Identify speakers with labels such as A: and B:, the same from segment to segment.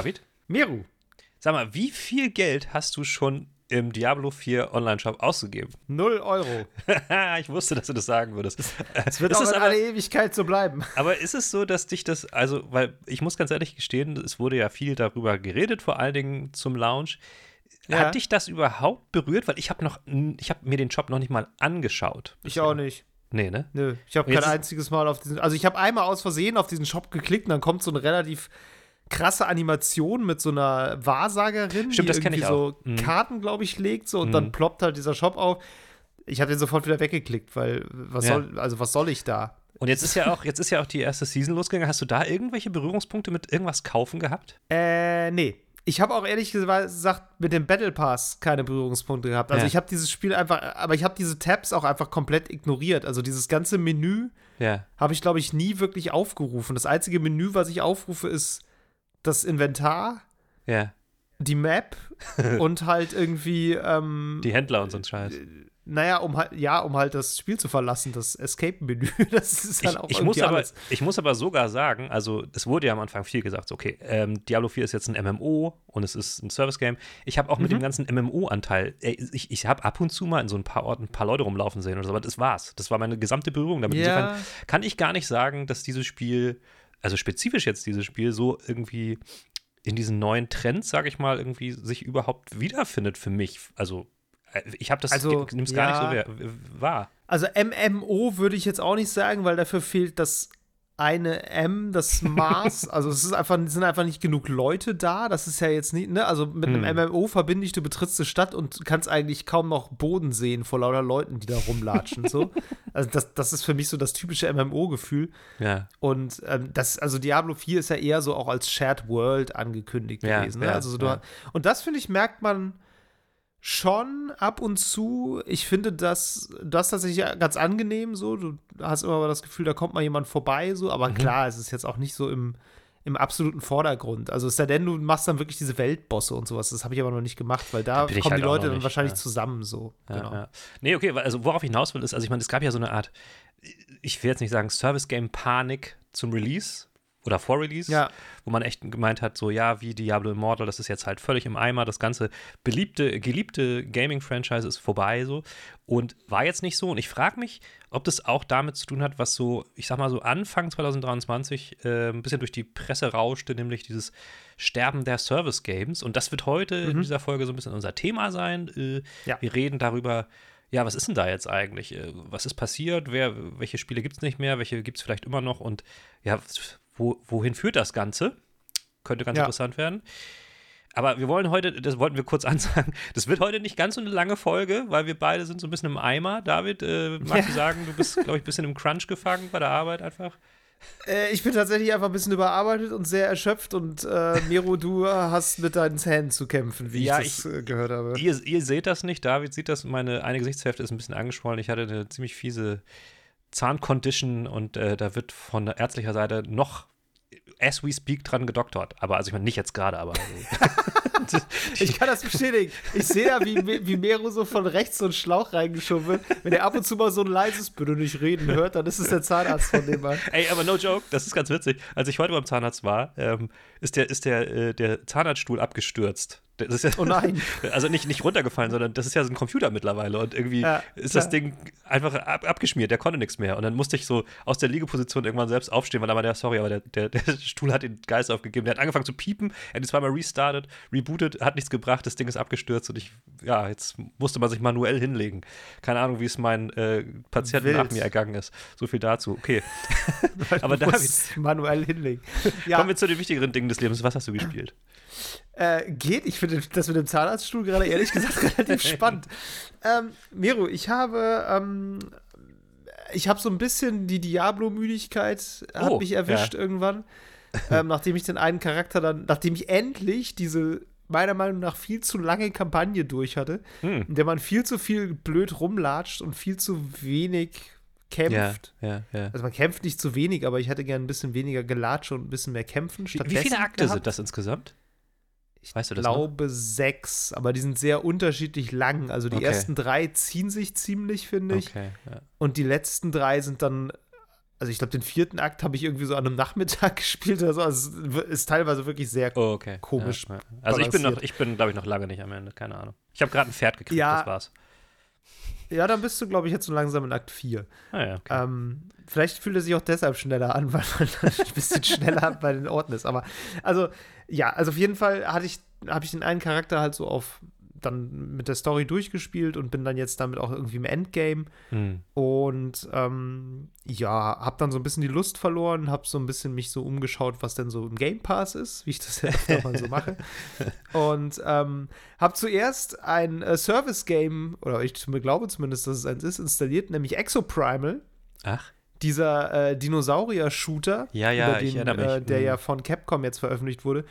A: David?
B: Meru.
A: Sag mal, wie viel Geld hast du schon im Diablo 4 Online-Shop ausgegeben?
B: Null Euro.
A: ich wusste, dass du das sagen würdest.
B: Es wird ist auch in aber, alle Ewigkeit so bleiben.
A: Aber ist es so, dass dich das, also, weil ich muss ganz ehrlich gestehen, es wurde ja viel darüber geredet, vor allen Dingen zum Launch. Ja. Hat dich das überhaupt berührt? Weil ich habe noch, ich habe mir den Shop noch nicht mal angeschaut.
B: Ich auch nicht.
A: Nee, ne?
B: Nö, ich habe kein einziges Mal auf diesen, also ich habe einmal aus Versehen auf diesen Shop geklickt und dann kommt so eine relativ krasse Animation mit so einer Wahrsagerin,
A: Stimmt,
B: die
A: das
B: irgendwie so mhm. Karten, glaube ich, legt so und mhm. dann ploppt halt dieser Shop auf. Ich habe den sofort wieder weggeklickt, weil was ja. soll, also was soll ich da?
A: Und jetzt ist ja auch, jetzt ist ja auch die erste Season losgegangen. Hast du da irgendwelche Berührungspunkte mit irgendwas kaufen gehabt?
B: Äh, nee. Ich habe auch ehrlich gesagt mit dem Battle Pass keine Berührungspunkte gehabt. Also ja. ich habe dieses Spiel einfach, aber ich habe diese Tabs auch einfach komplett ignoriert. Also dieses ganze Menü
A: ja.
B: habe ich, glaube ich, nie wirklich aufgerufen. Das einzige Menü, was ich aufrufe, ist das Inventar,
A: ja.
B: die Map und halt irgendwie ähm,
A: die Händler und so ein Scheiß.
B: Naja, um halt, ja, um halt das Spiel zu verlassen, das Escape-Menü. Das ist halt
A: ich,
B: auch
A: ich muss aber, Ich muss aber sogar sagen, also es wurde ja am Anfang viel gesagt, okay, ähm, Diablo 4 ist jetzt ein MMO und es ist ein Service-Game. Ich habe auch mhm. mit dem ganzen MMO-Anteil, ich, ich habe ab und zu mal in so ein paar Orten ein paar Leute rumlaufen sehen oder so, aber das war's. Das war meine gesamte Berührung damit. Ja. Insofern kann ich gar nicht sagen, dass dieses Spiel also spezifisch jetzt dieses Spiel, so irgendwie in diesen neuen Trends, sage ich mal, irgendwie sich überhaupt wiederfindet für mich. Also äh, ich habe das,
B: also,
A: nimm es gar nicht so wahr.
B: Also MMO würde ich jetzt auch nicht sagen, weil dafür fehlt das eine M, das Maß. also es ist einfach, sind einfach nicht genug Leute da. Das ist ja jetzt nicht, ne? Also mit einem hm. MMO verbinde ich, du betrittst die Stadt und kannst eigentlich kaum noch Boden sehen vor lauter Leuten, die da rumlatschen. so. Also das, das ist für mich so das typische MMO-Gefühl.
A: Ja.
B: Und ähm, das, also Diablo 4 ist ja eher so auch als Shared World angekündigt ja, gewesen. Ne? Ja, also so ja. und das, finde ich, merkt man schon ab und zu. Ich finde das, das tatsächlich ganz angenehm so. Du hast immer das Gefühl, da kommt mal jemand vorbei, so. Aber mhm. klar, es ist jetzt auch nicht so im, im absoluten Vordergrund. Also es sei denn, du machst dann wirklich diese Weltbosse und sowas. Das habe ich aber noch nicht gemacht, weil da kommen halt die Leute dann nicht, wahrscheinlich ja. zusammen so.
A: Ja, genau. Ja. Nee, okay, also worauf ich hinaus will, ist, also ich meine, es gab ja so eine Art, ich will jetzt nicht sagen Service-Game-Panik zum Release oder vor Release,
B: ja.
A: wo man echt gemeint hat, so ja, wie Diablo Immortal, das ist jetzt halt völlig im Eimer, das ganze beliebte, geliebte Gaming-Franchise ist vorbei so und war jetzt nicht so und ich frage mich, ob das auch damit zu tun hat, was so, ich sag mal so Anfang 2023 äh, ein bisschen durch die Presse rauschte, nämlich dieses Sterben der Service-Games und das wird heute mhm. in dieser Folge so ein bisschen unser Thema sein. Äh,
B: ja.
A: Wir reden darüber, ja, was ist denn da jetzt eigentlich? Äh, was ist passiert? Wer, welche Spiele gibt es nicht mehr? Welche gibt es vielleicht immer noch? Und ja, wo, wohin führt das Ganze? Könnte ganz ja. interessant werden. Aber wir wollen heute, das wollten wir kurz ansagen, das wird heute nicht ganz so eine lange Folge, weil wir beide sind so ein bisschen im Eimer. David, äh, magst ja. du sagen, du bist, glaube ich, ein bisschen im Crunch gefangen bei der Arbeit einfach?
B: Äh, ich bin tatsächlich einfach ein bisschen überarbeitet und sehr erschöpft und äh, Miro, du hast mit deinen Zähnen zu kämpfen, wie ja, ich das ich, äh, gehört habe.
A: Ihr, ihr, seht das nicht, David sieht das, meine eine Gesichtshälfte ist ein bisschen angeschwollen. Ich hatte eine ziemlich fiese Zahncondition und äh, da wird von ärztlicher Seite noch as we speak dran gedoktert. Aber also ich meine nicht jetzt gerade, aber.
B: ich kann das bestätigen. Ich sehe ja, wie, wie Mero so von rechts so einen Schlauch reingeschoben wird. Wenn er ab und zu mal so ein leises Bitte nicht reden hört, dann ist es der Zahnarzt von dem Mann.
A: Ey, aber no joke, das ist ganz witzig. Als ich heute beim Zahnarzt war, ähm, ist der, ist der, äh, der Zahnarztstuhl abgestürzt.
B: Ja, oh nein.
A: Also nicht, nicht runtergefallen, sondern das ist ja so ein Computer mittlerweile und irgendwie ja, ist das Ding einfach ab, abgeschmiert, der konnte nichts mehr. Und dann musste ich so aus der Liegeposition irgendwann selbst aufstehen, weil da war der, sorry, aber der, der, der Stuhl hat den Geist aufgegeben. Der hat angefangen zu piepen, er hat ihn zweimal restartet, rebootet, hat nichts gebracht, das Ding ist abgestürzt und ich, ja, jetzt musste man sich manuell hinlegen. Keine Ahnung, wie es meinen äh, Patienten Wild. nach mir ergangen ist. So viel dazu. Okay.
B: aber David. Manuell hinlegen.
A: Ja. Kommen wir zu den wichtigeren Dingen des Lebens. Was hast du gespielt?
B: Äh, geht. Ich finde das mit dem Zahnarztstuhl gerade ehrlich gesagt relativ spannend. Ähm, Miro, ich habe, ähm, ich habe so ein bisschen die Diablo-Müdigkeit hat oh, mich erwischt ja. irgendwann, ähm, nachdem ich den einen Charakter dann, nachdem ich endlich diese meiner Meinung nach viel zu lange Kampagne durch hatte, hm. in der man viel zu viel blöd rumlatscht und viel zu wenig kämpft.
A: Ja, ja.
B: Also man kämpft nicht zu wenig, aber ich hätte gerne ein bisschen weniger Gelatsche und ein bisschen mehr kämpfen.
A: Wie, wie viele Akte gehabt. sind das insgesamt?
B: Ich weißt du das glaube noch? sechs, aber die sind sehr unterschiedlich lang. Also die okay. ersten drei ziehen sich ziemlich, finde ich.
A: Okay,
B: ja. Und die letzten drei sind dann also ich glaube, den vierten Akt habe ich irgendwie so an einem Nachmittag gespielt oder so. Also es ist teilweise wirklich sehr oh, okay. komisch. Ja, ja.
A: Also ich bin noch, ich bin, glaube ich, noch lange nicht am Ende, keine Ahnung. Ich habe gerade ein Pferd gekriegt, das war's.
B: Ja, dann bist du, glaube ich, jetzt so langsam in Akt 4. Ah, ja, okay. ähm, vielleicht fühlt er sich auch deshalb schneller an, weil man ein bisschen schneller bei den Orten ist. Aber also, ja, also auf jeden Fall hatte ich, habe ich den einen Charakter halt so auf dann mit der Story durchgespielt und bin dann jetzt damit auch irgendwie im Endgame. Mhm. Und ähm, ja, hab dann so ein bisschen die Lust verloren, hab so ein bisschen mich so umgeschaut, was denn so im Game Pass ist, wie ich das ja mal so mache. Und ähm, hab zuerst ein äh, Service-Game, oder ich glaube zumindest, dass es eins ist, installiert, nämlich Exoprimal.
A: Ach
B: dieser äh, Dinosaurier-Shooter,
A: ja, ja,
B: den, äh, der mhm. ja von Capcom jetzt veröffentlicht wurde,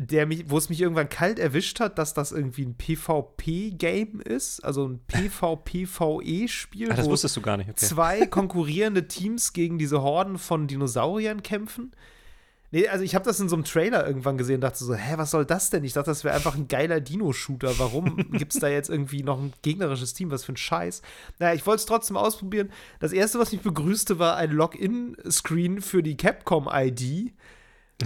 B: der mich, wo es mich irgendwann kalt erwischt hat, dass das irgendwie ein PvP-Game ist, also ein PvP-VE-Spiel.
A: das wusstest du gar nicht. Okay.
B: Zwei konkurrierende Teams gegen diese Horden von Dinosauriern kämpfen. Nee, also ich habe das in so einem Trailer irgendwann gesehen und dachte so, hä, was soll das denn? Ich dachte, das wäre einfach ein geiler Dino-Shooter. Warum gibt es da jetzt irgendwie noch ein gegnerisches Team? Was für ein Scheiß. Naja, ich wollte es trotzdem ausprobieren. Das erste, was mich begrüßte, war ein Login-Screen für die Capcom-ID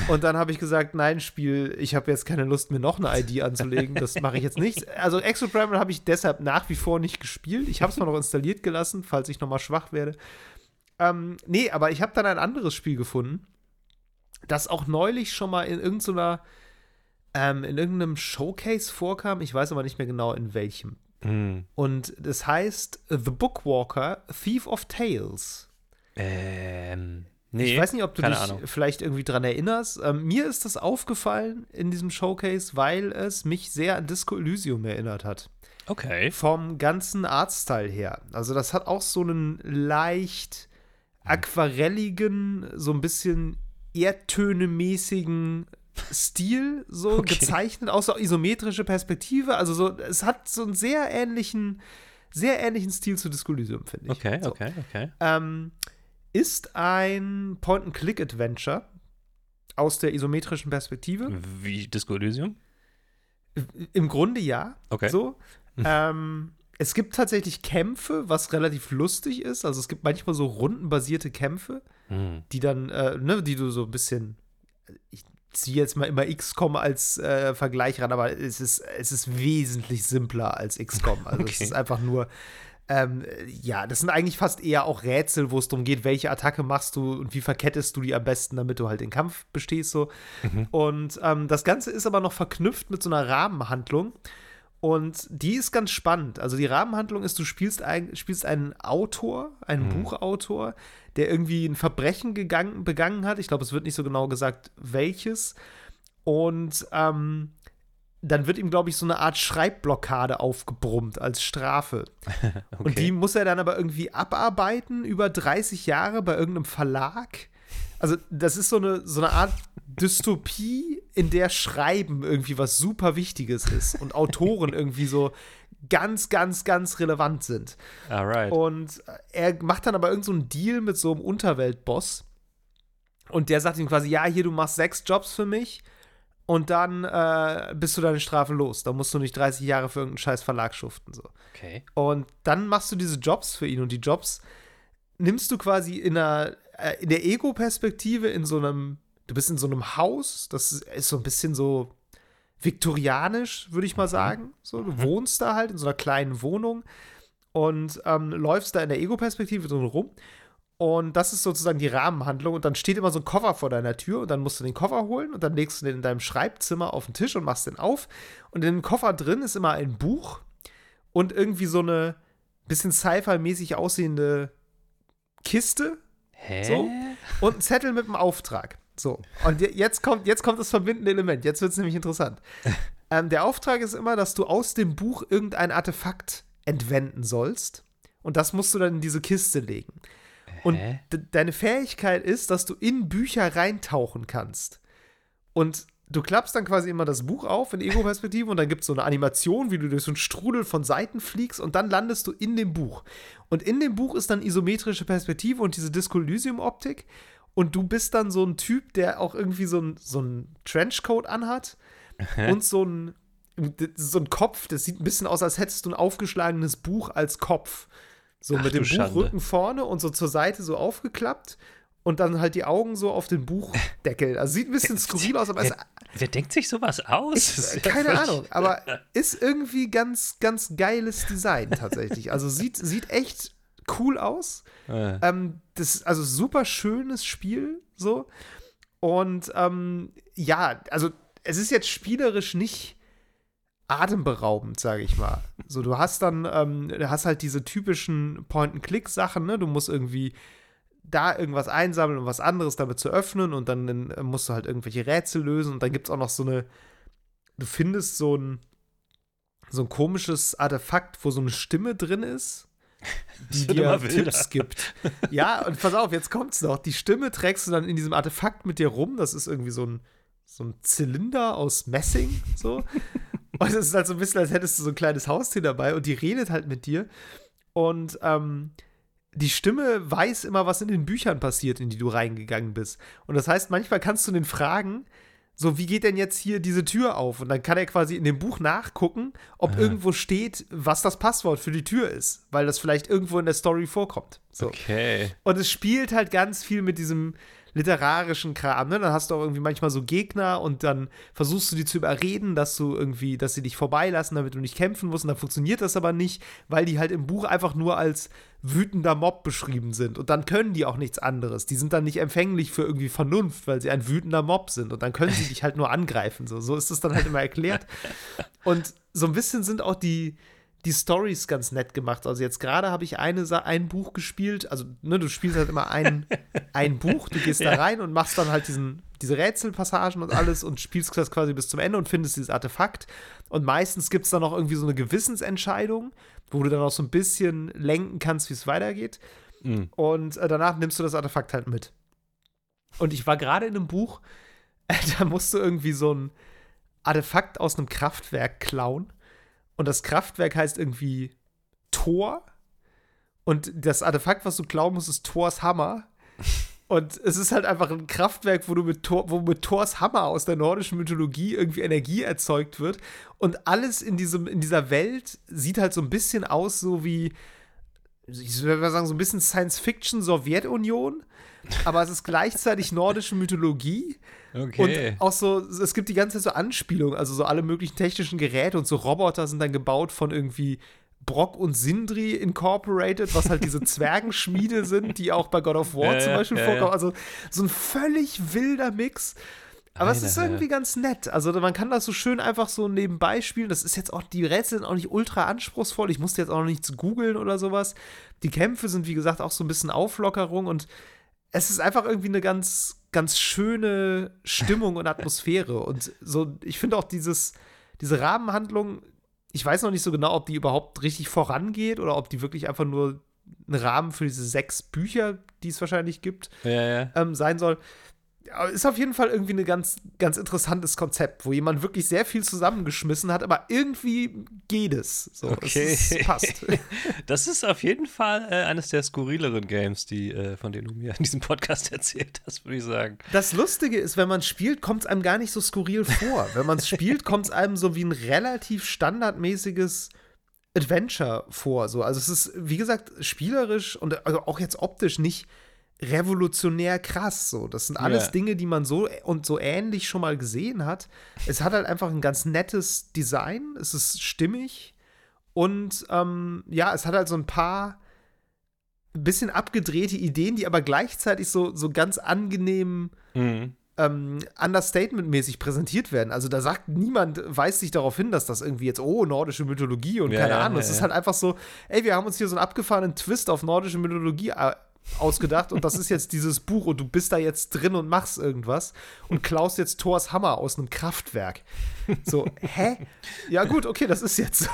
B: und dann habe ich gesagt, nein, Spiel, ich habe jetzt keine Lust, mir noch eine ID anzulegen. Das mache ich jetzt nicht. Also Exoprimal habe ich deshalb nach wie vor nicht gespielt. Ich habe es mal noch installiert gelassen, falls ich noch mal schwach werde. Ähm, nee, aber ich habe dann ein anderes Spiel gefunden, das auch neulich schon mal in irgendeiner, ähm, in irgendeinem Showcase vorkam. Ich weiß aber nicht mehr genau in welchem. Mm. Und das heißt The Bookwalker, Thief of Tales.
A: Ähm.
B: Nee, ich weiß nicht, ob du dich Ahnung. vielleicht irgendwie dran erinnerst. Ähm, mir ist das aufgefallen in diesem Showcase, weil es mich sehr an Disco Elysium erinnert hat.
A: Okay.
B: Vom ganzen Artstyle her. Also, das hat auch so einen leicht aquarelligen, so ein bisschen erdtönemäßigen Stil so okay. gezeichnet, auch so isometrische Perspektive. Also, so, es hat so einen sehr ähnlichen, sehr ähnlichen Stil zu Disco Elysium, finde ich.
A: Okay,
B: so.
A: okay, okay.
B: Ähm, ist ein Point-and-Click-Adventure aus der isometrischen Perspektive.
A: Wie Disco Elysium?
B: Im Grunde ja.
A: Okay.
B: So. ähm, es gibt tatsächlich Kämpfe, was relativ lustig ist. Also es gibt manchmal so rundenbasierte Kämpfe, mhm. die dann, äh, ne, die du so ein bisschen, ich ziehe jetzt mal immer XCOM als äh, Vergleich ran, aber es ist, es ist wesentlich simpler als XCOM. Also okay. es ist einfach nur ähm, ja, das sind eigentlich fast eher auch Rätsel, wo es darum geht, welche Attacke machst du und wie verkettest du die am besten, damit du halt den Kampf bestehst so. Mhm. Und ähm, das Ganze ist aber noch verknüpft mit so einer Rahmenhandlung. Und die ist ganz spannend. Also die Rahmenhandlung ist, du spielst, ein, spielst einen Autor, einen mhm. Buchautor, der irgendwie ein Verbrechen gegangen, begangen hat. Ich glaube, es wird nicht so genau gesagt, welches. Und ähm, dann wird ihm, glaube ich, so eine Art Schreibblockade aufgebrummt als Strafe. okay. Und die muss er dann aber irgendwie abarbeiten über 30 Jahre bei irgendeinem Verlag. Also, das ist so eine, so eine Art Dystopie, in der Schreiben irgendwie was super Wichtiges ist und Autoren irgendwie so ganz, ganz, ganz relevant sind.
A: Alright.
B: Und er macht dann aber irgendeinen so Deal mit so einem Unterweltboss. Und der sagt ihm quasi: Ja, hier, du machst sechs Jobs für mich und dann äh, bist du deine Strafe los. Da musst du nicht 30 Jahre für irgendeinen scheiß Verlag schuften. So.
A: Okay.
B: Und dann machst du diese Jobs für ihn und die Jobs nimmst du quasi in, einer, äh, in der Ego-Perspektive in so einem, du bist in so einem Haus, das ist so ein bisschen so viktorianisch, würde ich mal mhm. sagen. So, du mhm. wohnst da halt in so einer kleinen Wohnung und ähm, läufst da in der Ego-Perspektive so rum und das ist sozusagen die Rahmenhandlung. Und dann steht immer so ein Koffer vor deiner Tür und dann musst du den Koffer holen und dann legst du den in deinem Schreibzimmer auf den Tisch und machst den auf. Und in dem Koffer drin ist immer ein Buch und irgendwie so eine bisschen Sci-Fi-mäßig aussehende Kiste.
A: Hä?
B: So. Und ein Zettel mit einem Auftrag. So. Und jetzt kommt, jetzt kommt das verbindende Element. Jetzt wird es nämlich interessant. ähm, der Auftrag ist immer, dass du aus dem Buch irgendein Artefakt entwenden sollst. Und das musst du dann in diese Kiste legen. Und deine Fähigkeit ist, dass du in Bücher reintauchen kannst. Und du klappst dann quasi immer das Buch auf in Ego-Perspektive und dann gibt es so eine Animation, wie du durch so einen Strudel von Seiten fliegst und dann landest du in dem Buch. Und in dem Buch ist dann isometrische Perspektive und diese Disco Elysium-Optik. Und du bist dann so ein Typ, der auch irgendwie so ein, so ein Trenchcoat anhat und so ein, so ein Kopf, das sieht ein bisschen aus, als hättest du ein aufgeschlagenes Buch als Kopf. So Ach, mit dem Buchrücken vorne und so zur Seite so aufgeklappt. und dann halt die Augen so auf den Buchdeckel. Also sieht ein bisschen skurril aus, aber
A: wer, es, wer denkt sich sowas aus?
B: Ich, keine ja Ahnung, aber ist irgendwie ganz, ganz geiles Design tatsächlich. Also sieht, sieht echt cool aus. Äh. Ähm, das also super schönes Spiel so. Und ähm, ja, also es ist jetzt spielerisch nicht atemberaubend, sage ich mal. So, du hast dann, ähm, du hast halt diese typischen Point-and-Click-Sachen, ne? Du musst irgendwie da irgendwas einsammeln, um was anderes damit zu öffnen und dann äh, musst du halt irgendwelche Rätsel lösen und dann gibt es auch noch so eine, du findest so ein, so ein komisches Artefakt, wo so eine Stimme drin ist, die dir Tipps gibt. Ja, und pass auf, jetzt kommt's noch. Die Stimme trägst du dann in diesem Artefakt mit dir rum, das ist irgendwie so ein, so ein Zylinder aus Messing, so. Und es ist halt so ein bisschen, als hättest du so ein kleines Haustier dabei und die redet halt mit dir. Und ähm, die Stimme weiß immer, was in den Büchern passiert, in die du reingegangen bist. Und das heißt, manchmal kannst du den fragen, so, wie geht denn jetzt hier diese Tür auf? Und dann kann er quasi in dem Buch nachgucken, ob Aha. irgendwo steht, was das Passwort für die Tür ist, weil das vielleicht irgendwo in der Story vorkommt. So.
A: Okay.
B: Und es spielt halt ganz viel mit diesem, literarischen Kram. Ne? Dann hast du auch irgendwie manchmal so Gegner und dann versuchst du die zu überreden, dass du irgendwie, dass sie dich vorbeilassen, damit du nicht kämpfen musst. Und dann funktioniert das aber nicht, weil die halt im Buch einfach nur als wütender Mob beschrieben sind. Und dann können die auch nichts anderes. Die sind dann nicht empfänglich für irgendwie Vernunft, weil sie ein wütender Mob sind. Und dann können sie dich halt nur angreifen. So, so ist das dann halt immer erklärt. Und so ein bisschen sind auch die, die Stories ganz nett gemacht. Also jetzt gerade habe ich eine, ein Buch gespielt. Also, ne, du spielst halt immer ein, ein Buch, du gehst ja. da rein und machst dann halt diesen, diese Rätselpassagen und alles und spielst das quasi bis zum Ende und findest dieses Artefakt. Und meistens gibt es dann auch irgendwie so eine Gewissensentscheidung, wo du dann auch so ein bisschen lenken kannst, wie es weitergeht. Mhm. Und äh, danach nimmst du das Artefakt halt mit. Und ich war gerade in einem Buch, da musst du irgendwie so ein Artefakt aus einem Kraftwerk klauen. Und das Kraftwerk heißt irgendwie Thor. Und das Artefakt, was du glauben musst, ist Thors Hammer. Und es ist halt einfach ein Kraftwerk, wo du mit Thor, wo mit Thors Hammer aus der nordischen Mythologie irgendwie Energie erzeugt wird. Und alles in, diesem, in dieser Welt sieht halt so ein bisschen aus, so wie, ich würde mal sagen, so ein bisschen Science-Fiction-Sowjetunion. Aber es ist gleichzeitig nordische Mythologie. Okay. Und auch so, es gibt die ganze Zeit so Anspielungen, also so alle möglichen technischen Geräte und so Roboter sind dann gebaut von irgendwie Brock und Sindri Incorporated, was halt diese Zwergenschmiede sind, die auch bei God of War ja, zum Beispiel ja, vorkommen. Also so ein völlig wilder Mix. Aber Eine, es ist irgendwie ganz nett. Also man kann das so schön einfach so nebenbei spielen. Das ist jetzt auch, die Rätsel sind auch nicht ultra anspruchsvoll. Ich musste jetzt auch noch nichts googeln oder sowas. Die Kämpfe sind, wie gesagt, auch so ein bisschen Auflockerung und es ist einfach irgendwie eine ganz, ganz schöne Stimmung und Atmosphäre. Und so, ich finde auch dieses, diese Rahmenhandlung, ich weiß noch nicht so genau, ob die überhaupt richtig vorangeht oder ob die wirklich einfach nur ein Rahmen für diese sechs Bücher, die es wahrscheinlich gibt,
A: ja, ja.
B: Ähm, sein soll ist auf jeden Fall irgendwie ein ganz, ganz interessantes Konzept, wo jemand wirklich sehr viel zusammengeschmissen hat, aber irgendwie geht es. So,
A: okay. Es, es passt. Das ist auf jeden Fall äh, eines der skurrileren Games, die, äh, von denen du mir in diesem Podcast erzählt hast, würde ich sagen.
B: Das Lustige ist, wenn man spielt, kommt es einem gar nicht so skurril vor. wenn man es spielt, kommt es einem so wie ein relativ standardmäßiges Adventure vor. So. Also es ist, wie gesagt, spielerisch und also auch jetzt optisch nicht revolutionär krass. So, das sind alles yeah. Dinge, die man so und so ähnlich schon mal gesehen hat. Es hat halt einfach ein ganz nettes Design. Es ist stimmig und ähm, ja, es hat halt so ein paar bisschen abgedrehte Ideen, die aber gleichzeitig so so ganz angenehm mhm. ähm, Understatement-mäßig präsentiert werden. Also da sagt niemand, weist sich darauf hin, dass das irgendwie jetzt, oh, nordische Mythologie und ja, keine Ahnung. Ja, es ist halt einfach so, ey, wir haben uns hier so einen abgefahrenen Twist auf nordische Mythologie äh, ausgedacht und das ist jetzt dieses Buch und du bist da jetzt drin und machst irgendwas und klaust jetzt Thors Hammer aus einem Kraftwerk. So, hä? Ja, gut, okay, das ist jetzt so.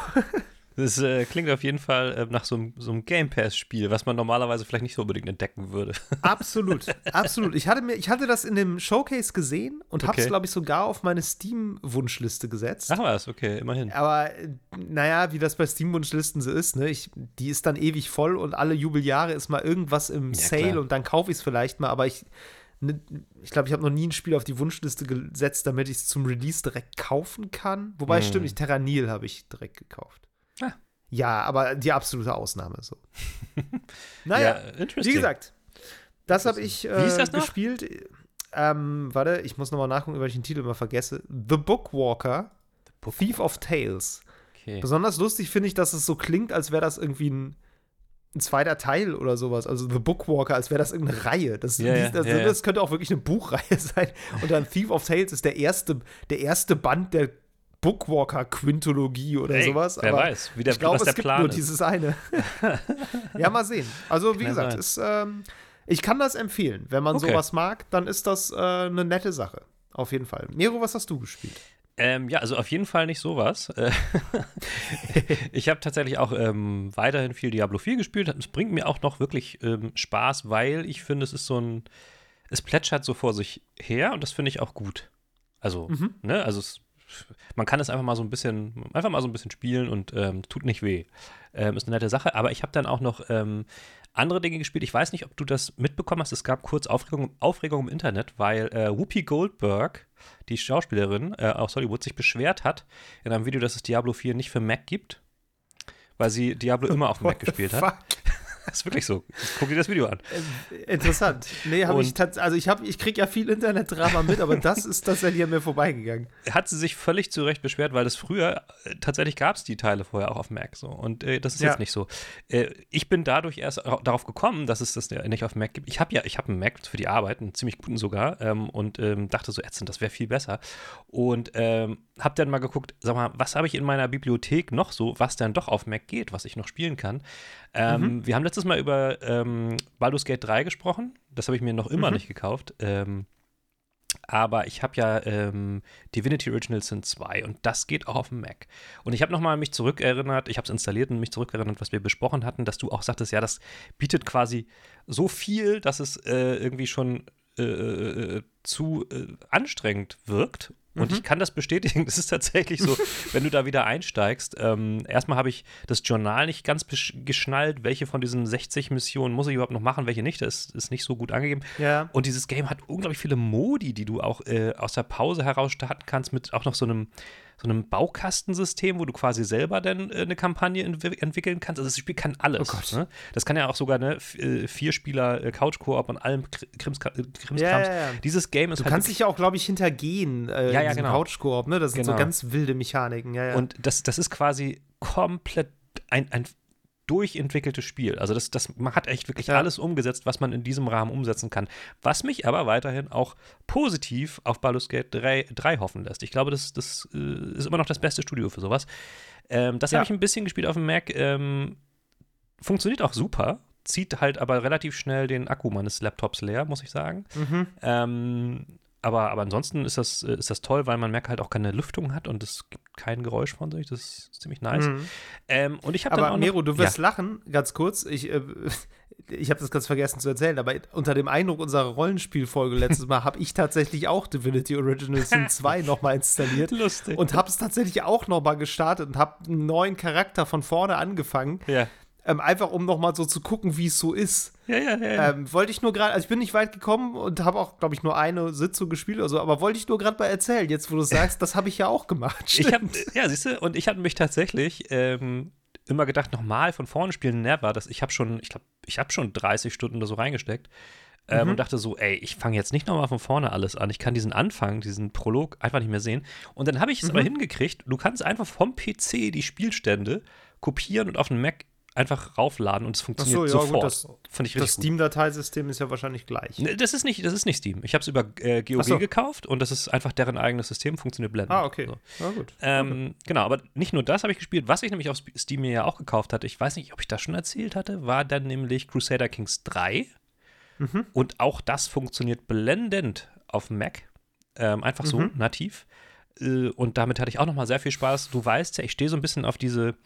A: Das äh, klingt auf jeden Fall äh, nach so einem, so einem Game Pass-Spiel, was man normalerweise vielleicht nicht so unbedingt entdecken würde.
B: Absolut, absolut. Ich hatte, mir, ich hatte das in dem Showcase gesehen und okay. habe es, glaube ich, sogar auf meine Steam-Wunschliste gesetzt.
A: Ach was, okay, immerhin.
B: Aber naja, wie das bei Steam-Wunschlisten so ist, ne? Ich, die ist dann ewig voll und alle Jubeljahre ist mal irgendwas im ja, Sale klar. und dann kaufe ich es vielleicht mal, aber ich. Ne, ich glaube, ich habe noch nie ein Spiel auf die Wunschliste gesetzt, damit ich es zum Release direkt kaufen kann. Wobei, hm. stimmt nicht, Terranil habe ich direkt gekauft. Ah. Ja, aber die absolute Ausnahme so. naja, ja, wie gesagt, Das habe ich äh, das gespielt. Ähm, warte, ich muss nochmal nachgucken, weil ich den Titel immer vergesse. The Bookwalker, The Book Thief of Tales. Okay. Besonders lustig finde ich, dass es so klingt, als wäre das irgendwie ein, ein, zweiter Teil oder sowas. Also The Bookwalker, als wäre das irgendeine Reihe. Das, ja, dies, das, ja, das, könnte auch wirklich eine Buchreihe sein. Und dann Thief of Tales ist der erste, der erste Band der Bookwalker-Quintologie oder Ey, sowas.
A: Wer Aber weiß, wie der,
B: ich glaube,
A: es
B: gibt
A: Plan
B: nur
A: ist.
B: dieses eine. ja, mal sehen. Also, wie Kann gesagt, ist, ähm, ich kann das empfehlen. Wenn man okay. sowas mag, dann ist das äh, eine nette Sache. Auf jeden Fall. Nero, was hast du gespielt?
A: Ähm, ja, also auf jeden Fall nicht sowas. Ich habe tatsächlich auch ähm, weiterhin viel Diablo 4 gespielt. Es bringt mir auch noch wirklich ähm, Spaß, weil ich finde, es ist so ein, es plätschert so vor sich her und das finde ich auch gut. Also, mhm. ne, also es man kann es einfach mal so ein bisschen, einfach mal so ein bisschen spielen und ähm, tut nicht weh. Ähm, ist eine nette Sache. Aber ich habe dann auch noch ähm, andere Dinge gespielt. Ich weiß nicht, ob du das mitbekommen hast. Es gab kurz Aufregung, Aufregung im Internet, weil äh, Whoopi Goldberg, die Schauspielerin äh, aus Hollywood, sich beschwert hat in einem Video, dass es Diablo 4 nicht für Mac gibt, weil sie Diablo immer auf dem Mac gespielt hat. Das ist wirklich so. Guck dir das Video an.
B: Äh, interessant. Nee, habe ich also ich habe ich kriege ja viel Internetdrama mit, aber das ist tatsächlich an mir vorbeigegangen.
A: Hat sie sich völlig zu Recht beschwert, weil das früher äh, tatsächlich gab es die Teile vorher auch auf Mac so und äh, das ist ja. jetzt nicht so. Äh, ich bin dadurch erst darauf gekommen, dass es das nicht auf Mac gibt. Ich habe ja ich habe einen Mac für die Arbeit, einen ziemlich guten sogar ähm, und ähm, dachte so ätzend, das wäre viel besser und ähm, habe dann mal geguckt, sag mal, was habe ich in meiner Bibliothek noch so, was dann doch auf Mac geht, was ich noch spielen kann. Ähm, mhm. Wir haben letztes Mal über ähm, Baldur's Gate 3 gesprochen. Das habe ich mir noch immer mhm. nicht gekauft. Ähm, aber ich habe ja ähm, Divinity Original Sin 2 und das geht auch auf dem Mac. Und ich habe nochmal mich zurückerinnert, ich habe es installiert und mich zurückerinnert, was wir besprochen hatten, dass du auch sagtest, ja, das bietet quasi so viel, dass es äh, irgendwie schon äh, äh, äh zu äh, anstrengend wirkt und mhm. ich kann das bestätigen, das ist tatsächlich so, wenn du da wieder einsteigst. Ähm, erstmal habe ich das Journal nicht ganz geschnallt, welche von diesen 60 Missionen muss ich überhaupt noch machen, welche nicht. Das ist nicht so gut angegeben.
B: Ja.
A: Und dieses Game hat unglaublich viele Modi, die du auch äh, aus der Pause heraus starten kannst, mit auch noch so einem so einem Baukastensystem, wo du quasi selber dann äh, eine Kampagne entw entwickeln kannst. Also das Spiel kann alles. Oh Gott. Ne? Das kann ja auch sogar ne äh, vier Spieler äh, Couch Koop und allem Krimskrams.
B: Äh, ja, ja, ja.
A: Dieses Game ist
B: du
A: halt
B: kannst dich ja auch glaube ich hintergehen äh,
A: ja, ja, genau.
B: Couch Koop, ne? Das sind genau. so ganz wilde Mechaniken. Ja, ja.
A: Und das das ist quasi komplett ein, ein durchentwickeltes Spiel. Also das, das, man hat echt wirklich ja. alles umgesetzt, was man in diesem Rahmen umsetzen kann. Was mich aber weiterhin auch positiv auf Baldur's Gate 3, 3 hoffen lässt. Ich glaube, das, das äh, ist immer noch das beste Studio für sowas. Ähm, das ja. habe ich ein bisschen gespielt auf dem Mac. Ähm, funktioniert auch super. Zieht halt aber relativ schnell den Akku meines Laptops leer, muss ich sagen. Mhm. Ähm, aber, aber ansonsten ist das, äh, ist das toll, weil man merkt halt auch keine Lüftung hat und es gibt kein Geräusch von sich. Das ist ziemlich nice. Mhm. Ähm, und ich habe
B: Aber
A: dann auch
B: Nero, du wirst ja. lachen, ganz kurz. Ich, äh, ich habe das ganz vergessen zu erzählen, aber unter dem Eindruck unserer Rollenspielfolge letztes Mal habe ich tatsächlich auch Divinity Original Sin 2 nochmal installiert.
A: Lustig.
B: Und habe es tatsächlich auch nochmal gestartet und habe einen neuen Charakter von vorne angefangen.
A: Ja.
B: Ähm, einfach um nochmal so zu gucken, wie es so ist.
A: Ja, ja, ja.
B: Ähm, wollte ich nur gerade, also ich bin nicht weit gekommen und habe auch, glaube ich, nur eine Sitzung gespielt oder so, aber wollte ich nur gerade mal erzählen, jetzt wo du sagst, das habe ich ja auch gemacht.
A: Ich hab, ja, siehst du, und ich hatte mich tatsächlich ähm, immer gedacht, nochmal von vorne spielen, never. Das, ich habe schon, ich glaube, ich habe schon 30 Stunden oder so reingesteckt. Ähm, mhm. Und dachte so, ey, ich fange jetzt nicht nochmal von vorne alles an. Ich kann diesen Anfang, diesen Prolog einfach nicht mehr sehen. Und dann habe ich es mhm. aber hingekriegt, du kannst einfach vom PC die Spielstände kopieren und auf den Mac einfach raufladen und es funktioniert so, ja, sofort. Gut,
B: das, Fand ich das Steam-Dateisystem ist ja wahrscheinlich gleich.
A: Ne, das ist nicht, das ist nicht Steam. Ich habe es über äh, GOG so. gekauft und das ist einfach deren eigenes System, funktioniert blendend.
B: Ah, okay. So.
A: Na gut. Ähm, okay. Genau, aber nicht nur das habe ich gespielt. Was ich nämlich auf Steam mir ja auch gekauft hatte, ich weiß nicht, ob ich das schon erzählt hatte, war dann nämlich Crusader Kings 3. Mhm. Und auch das funktioniert blendend auf Mac. Ähm, einfach so, mhm. nativ. Äh, und damit hatte ich auch noch mal sehr viel Spaß. Du weißt ja, ich stehe so ein bisschen auf diese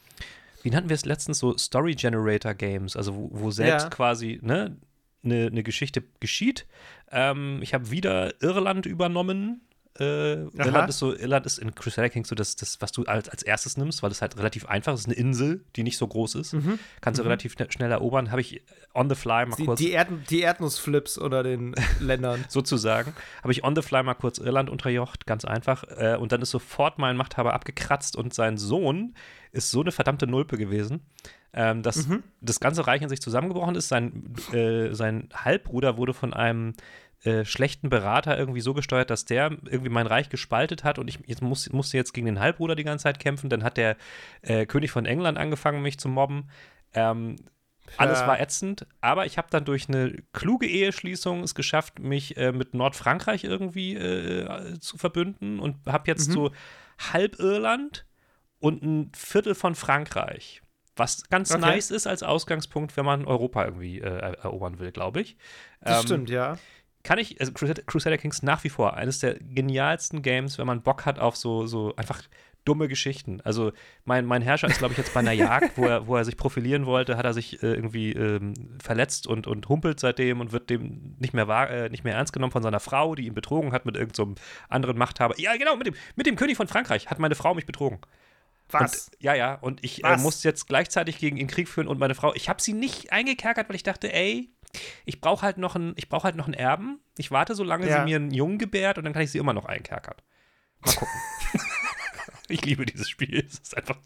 A: wie nannten wir es letztens, so Story Generator Games, also wo, wo selbst ja. quasi ne, eine ne Geschichte geschieht. Ähm, ich habe wieder Irland übernommen Äh, Irland ist so, Irland ist in Crusader Kings so das, das was du als, als erstes nimmst, weil es halt relativ einfach ist. Es ist eine Insel, die nicht so groß ist. Mhm. Kannst du mhm. relativ schnell erobern. Habe ich on the fly mal
B: die,
A: kurz.
B: Die, Erd die Erdnussflips oder den Ländern.
A: sozusagen. Habe ich on the fly mal kurz Irland unterjocht, ganz einfach. Äh, und dann ist sofort mein Machthaber abgekratzt und sein Sohn ist so eine verdammte Nulpe gewesen, ähm, dass mhm. das ganze Reich in sich zusammengebrochen ist. Sein, äh, sein Halbbruder wurde von einem äh, schlechten Berater irgendwie so gesteuert, dass der irgendwie mein Reich gespaltet hat und ich jetzt muss, musste jetzt gegen den Halbbruder die ganze Zeit kämpfen. Dann hat der äh, König von England angefangen, mich zu mobben. Ähm, alles war ätzend, aber ich habe dann durch eine kluge Eheschließung es geschafft, mich äh, mit Nordfrankreich irgendwie äh, zu verbünden und habe jetzt mhm. so halb Irland und ein Viertel von Frankreich. Was ganz okay. nice ist als Ausgangspunkt, wenn man Europa irgendwie äh, erobern will, glaube ich.
B: Das ähm, stimmt, ja
A: kann ich, also Crusader Kings nach wie vor eines der genialsten Games, wenn man Bock hat auf so, so einfach dumme Geschichten. Also mein, mein Herrscher ist, glaube ich, jetzt bei einer Jagd, wo er, wo er sich profilieren wollte, hat er sich äh, irgendwie ähm, verletzt und, und humpelt seitdem und wird dem nicht mehr, wahr, äh, nicht mehr ernst genommen von seiner Frau, die ihn betrogen hat mit irgendeinem so anderen Machthaber. Ja, genau, mit dem, mit dem König von Frankreich hat meine Frau mich betrogen.
B: Was?
A: Und, ja, ja, und ich äh, muss jetzt gleichzeitig gegen ihn Krieg führen und meine Frau, ich habe sie nicht eingekerkert, weil ich dachte, ey, ich brauche halt noch einen, ich brauche halt noch einen Erben. Ich warte, solange ja. sie mir einen Jungen gebärt und dann kann ich sie immer noch einkerkern. Mal gucken. Ich liebe dieses Spiel. Es ist einfach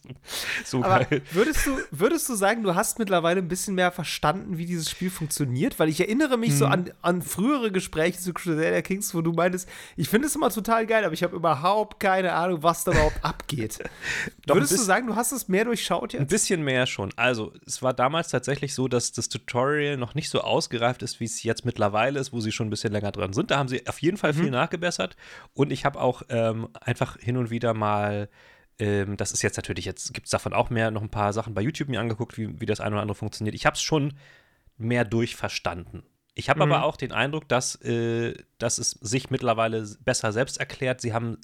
A: so,
B: Aber geil. Würdest du, würdest du sagen, du hast mittlerweile ein bisschen mehr verstanden, wie dieses Spiel funktioniert? Weil ich erinnere mich hm. so an, an frühere Gespräche zu Crusader Kings, wo du meintest, ich finde es immer total geil, aber ich habe überhaupt keine Ahnung, was da überhaupt abgeht. Doch, würdest du sagen, du hast es mehr durchschaut jetzt?
A: Ein bisschen mehr schon. Also, es war damals tatsächlich so, dass das Tutorial noch nicht so ausgereift ist, wie es jetzt mittlerweile ist, wo sie schon ein bisschen länger dran sind. Da haben sie auf jeden Fall viel mhm. nachgebessert. Und ich habe auch ähm, einfach hin und wieder mal ähm, das ist jetzt natürlich, jetzt gibt es davon auch mehr, noch ein paar Sachen bei YouTube mir angeguckt, wie, wie das eine oder andere funktioniert. Ich habe es schon mehr durchverstanden. Ich habe mhm. aber auch den Eindruck, dass, äh, dass es sich mittlerweile besser selbst erklärt. Sie haben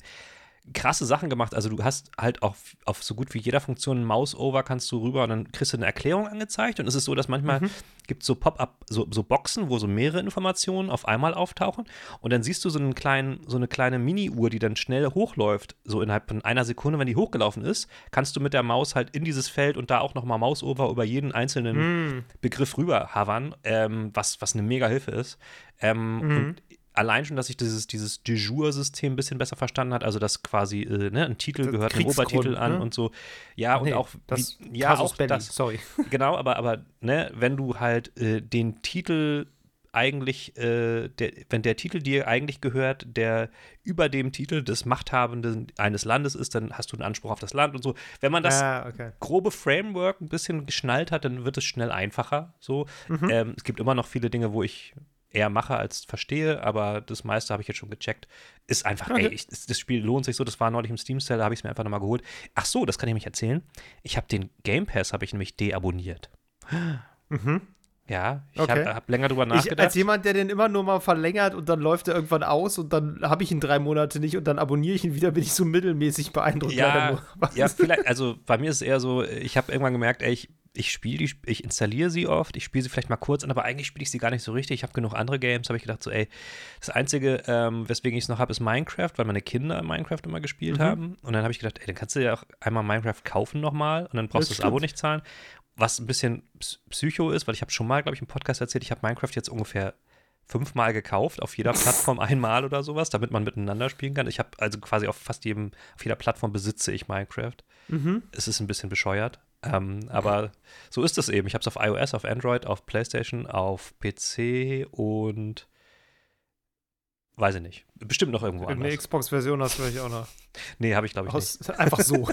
A: krasse Sachen gemacht. Also du hast halt auch auf so gut wie jeder Funktion Mouse-Over kannst du rüber und dann kriegst du eine Erklärung angezeigt. Und es ist so, dass manchmal mhm. gibt es so Pop-up, so, so Boxen, wo so mehrere Informationen auf einmal auftauchen. Und dann siehst du so, einen kleinen, so eine kleine Mini-Uhr, die dann schnell hochläuft. So innerhalb von einer Sekunde, wenn die hochgelaufen ist, kannst du mit der Maus halt in dieses Feld und da auch nochmal Mouse-Over über jeden einzelnen mhm. Begriff rüber havern, ähm, was, was eine mega Hilfe ist. Ähm, mhm. Und allein schon, dass sich dieses, dieses de system ein bisschen besser verstanden hat, also dass quasi äh, ne, ein Titel gehört einem Obertitel an ne? und so. Ja, und nee, auch
B: das
A: wie, ja,
B: auch das,
A: sorry. Genau, aber, aber ne, wenn du halt äh, den Titel eigentlich, äh, der, wenn der Titel dir eigentlich gehört, der über dem Titel des Machthabenden eines Landes ist, dann hast du einen Anspruch auf das Land und so. Wenn man das
B: ah, okay.
A: grobe Framework ein bisschen geschnallt hat, dann wird es schnell einfacher. So. Mhm. Ähm, es gibt immer noch viele Dinge, wo ich eher mache als verstehe, aber das meiste habe ich jetzt schon gecheckt. Ist einfach, okay. ey, ich, das Spiel lohnt sich so. Das war neulich im Steam-Sale, da habe ich es mir einfach nochmal geholt. Ach so, das kann ich mich erzählen. Ich habe den Game Pass, habe ich nämlich deabonniert.
B: Mhm.
A: Ja, ich okay. habe hab länger drüber nachgedacht. Ich,
B: als jemand, der den immer nur mal verlängert und dann läuft er irgendwann aus und dann habe ich ihn drei Monate nicht und dann abonniere ich ihn wieder, bin ich so mittelmäßig beeindruckt.
A: Ja, ja vielleicht, also bei mir ist es eher so, ich habe irgendwann gemerkt, ey, ich ich spiele die, ich installiere sie oft, ich spiele sie vielleicht mal kurz an, aber eigentlich spiele ich sie gar nicht so richtig. Ich habe genug andere Games, habe ich gedacht, so, ey, das Einzige, ähm, weswegen ich es noch habe, ist Minecraft, weil meine Kinder Minecraft immer gespielt mhm. haben. Und dann habe ich gedacht, ey, dann kannst du ja auch einmal Minecraft kaufen nochmal und dann brauchst du das, das Abo nicht zahlen. Was ein bisschen Psycho ist, weil ich habe schon mal, glaube ich, im Podcast erzählt, ich habe Minecraft jetzt ungefähr fünfmal gekauft, auf jeder Plattform einmal oder sowas, damit man miteinander spielen kann. Ich habe also quasi auf fast jedem, auf jeder Plattform besitze ich Minecraft. Mhm. Es ist ein bisschen bescheuert. Ähm, aber so ist es eben. Ich habe es auf iOS, auf Android, auf PlayStation, auf PC und weiß ich nicht. Bestimmt noch irgendwo
B: anders. Eine Xbox-Version hast du vielleicht auch noch.
A: Nee, habe ich glaube ich Aus, nicht.
B: Einfach so.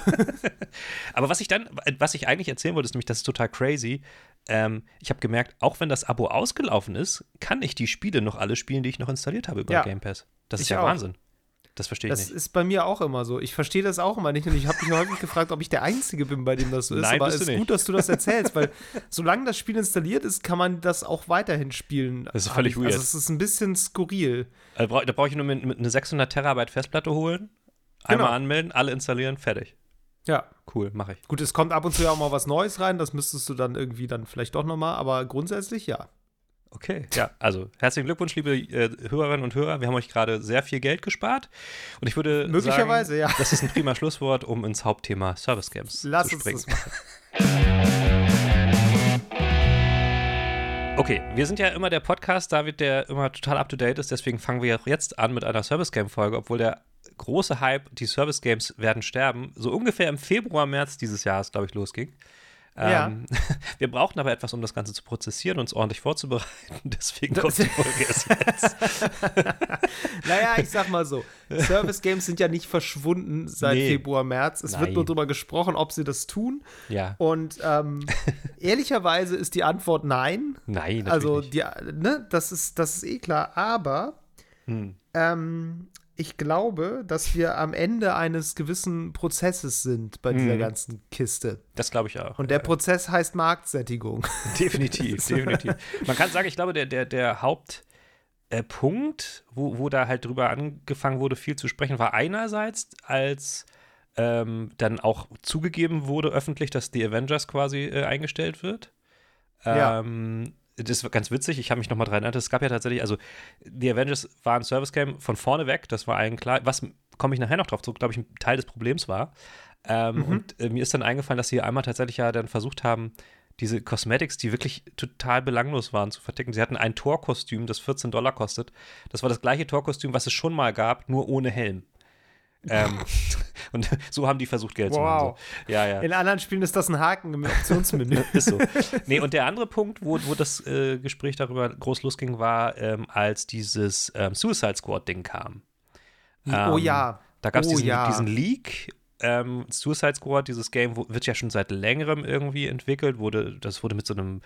A: aber was ich dann, was ich eigentlich erzählen wollte, ist nämlich, das ist total crazy. Ähm, ich habe gemerkt, auch wenn das Abo ausgelaufen ist, kann ich die Spiele noch alle spielen, die ich noch installiert habe über ja, Game Pass. Das ist ja auch. Wahnsinn. Das verstehe ich
B: das
A: nicht.
B: Das ist bei mir auch immer so. Ich verstehe das auch immer nicht und ich habe mich häufig gefragt, ob ich der Einzige bin, bei dem das so ist.
A: Nein,
B: Aber es
A: ist
B: nicht. gut, dass du das erzählst, weil solange das Spiel installiert ist, kann man das auch weiterhin spielen.
A: Das ist völlig
B: also,
A: weird.
B: Also es ist ein bisschen skurril.
A: Also, da brauche ich nur mit, mit eine 600 Terabyte Festplatte holen, einmal genau. anmelden, alle installieren, fertig.
B: Ja.
A: Cool, mache ich.
B: Gut, es kommt ab und zu ja auch mal was Neues rein, das müsstest du dann irgendwie dann vielleicht doch nochmal, aber grundsätzlich ja.
A: Okay, ja, also herzlichen Glückwunsch, liebe äh, Hörerinnen und Hörer. Wir haben euch gerade sehr viel Geld gespart. Und ich würde
B: Möglicherweise,
A: sagen,
B: ja.
A: das ist ein prima Schlusswort, um ins Hauptthema Service Games
B: Lass
A: zu springen.
B: uns das machen.
A: Okay, wir sind ja immer der Podcast, David, der immer total up to date ist. Deswegen fangen wir auch jetzt an mit einer Service Game Folge, obwohl der große Hype, die Service Games werden sterben, so ungefähr im Februar, März dieses Jahres, glaube ich, losging.
B: Ja.
A: Ähm, wir brauchten aber etwas, um das Ganze zu prozessieren und uns ordentlich vorzubereiten. Deswegen kommt die Folge erst jetzt.
B: naja, ich sag mal so: Service Games sind ja nicht verschwunden seit
A: Nee.
B: Februar, März. Es wird
A: Nein.
B: nur darüber gesprochen, ob sie das tun.
A: Ja,
B: Und ähm, ehrlicherweise ist die Antwort nein.
A: nein, natürlich
B: Also, die, ne, das ist, das ist eh klar. Aber
A: Hm.
B: ähm, ich glaube, dass wir am Ende eines gewissen Prozesses sind bei dieser
A: Mhm.
B: ganzen Kiste.
A: Das glaube ich auch.
B: Und der
A: Ja.
B: Prozess heißt Marktsättigung.
A: Definitiv, definitiv. Man kann sagen, ich glaube, der, der, der Hauptpunkt, äh, wo, wo da halt drüber angefangen wurde, viel zu sprechen, war einerseits, als ähm, dann auch zugegeben wurde öffentlich, dass die Avengers quasi äh, eingestellt wird.
B: Ja.
A: Das war ganz witzig, ich habe mich nochmal dran erinnert. Es gab ja tatsächlich, also die Avengers waren ein Service Game von vorne weg, das war allen klar. Was komme ich nachher noch drauf zurück, glaube ich, ein Teil des Problems war. Ähm,
B: Mhm.
A: Und äh, mir ist dann eingefallen, dass sie einmal tatsächlich ja dann versucht haben, diese Cosmetics, die wirklich total belanglos waren, zu verticken. Sie hatten ein Torkostüm, das 14 Dollar kostet. Das war das gleiche Torkostüm, was es schon mal gab, nur ohne Helm. Ähm, und so haben die versucht, Geld zu machen.
B: Wow.
A: So. Ja, ja.
B: In anderen Spielen ist das ein Haken im Optionsmenü.
A: Ist so. Nee, und der andere Punkt, wo, wo das äh, Gespräch darüber groß losging, war, ähm, als dieses ähm, Suicide Squad-Ding kam.
B: oh
A: Ähm,
B: ja.
A: Da gab es
B: oh
A: diesen,
B: ja.
A: diesen Leak. Ähm, Suicide Squad, dieses Game, wird ja schon seit längerem irgendwie entwickelt. Wurde, das wurde mit so einem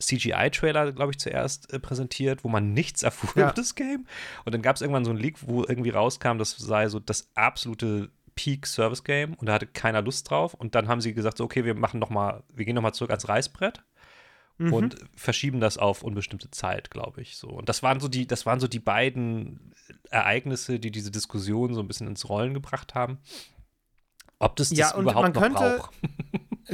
A: CGI-Trailer, glaube ich, zuerst äh, präsentiert, wo man nichts erfuhr
B: Ja.
A: über das Game. Und dann gab es irgendwann so einen Leak, wo irgendwie rauskam, das sei so das absolute Peak-Service-Game und da hatte keiner Lust drauf. Und dann haben sie gesagt, so, okay, wir machen noch mal, wir gehen noch mal zurück ans Reißbrett
B: Mhm.
A: und verschieben das auf unbestimmte Zeit, glaube ich. So. Und das waren so die, das waren so die beiden Ereignisse, die diese Diskussion so ein bisschen ins Rollen gebracht haben. Ob das das
B: Ja, und
A: überhaupt
B: man
A: noch
B: könnte-
A: braucht.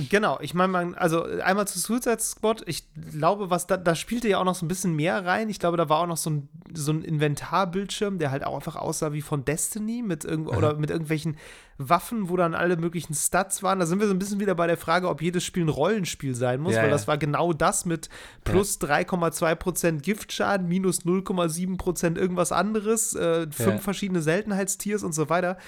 B: Genau, ich meine, man, also einmal zu Suicide Squad, ich glaube, was da, da spielte ja auch noch so ein bisschen mehr rein. Ich glaube, da war auch noch so ein, so ein Inventarbildschirm, der halt auch einfach aussah wie von Destiny mit irgend oder mit irgendwelchen Waffen, wo dann alle möglichen Stats waren. Da sind wir so ein bisschen wieder bei der Frage, ob jedes Spiel ein Rollenspiel sein muss,
A: Ja,
B: weil
A: ja.
B: das war genau das mit plus 3,2% Giftschaden, minus 0,7% irgendwas anderes, äh, fünf
A: Ja.
B: verschiedene Seltenheitstiers und so weiter.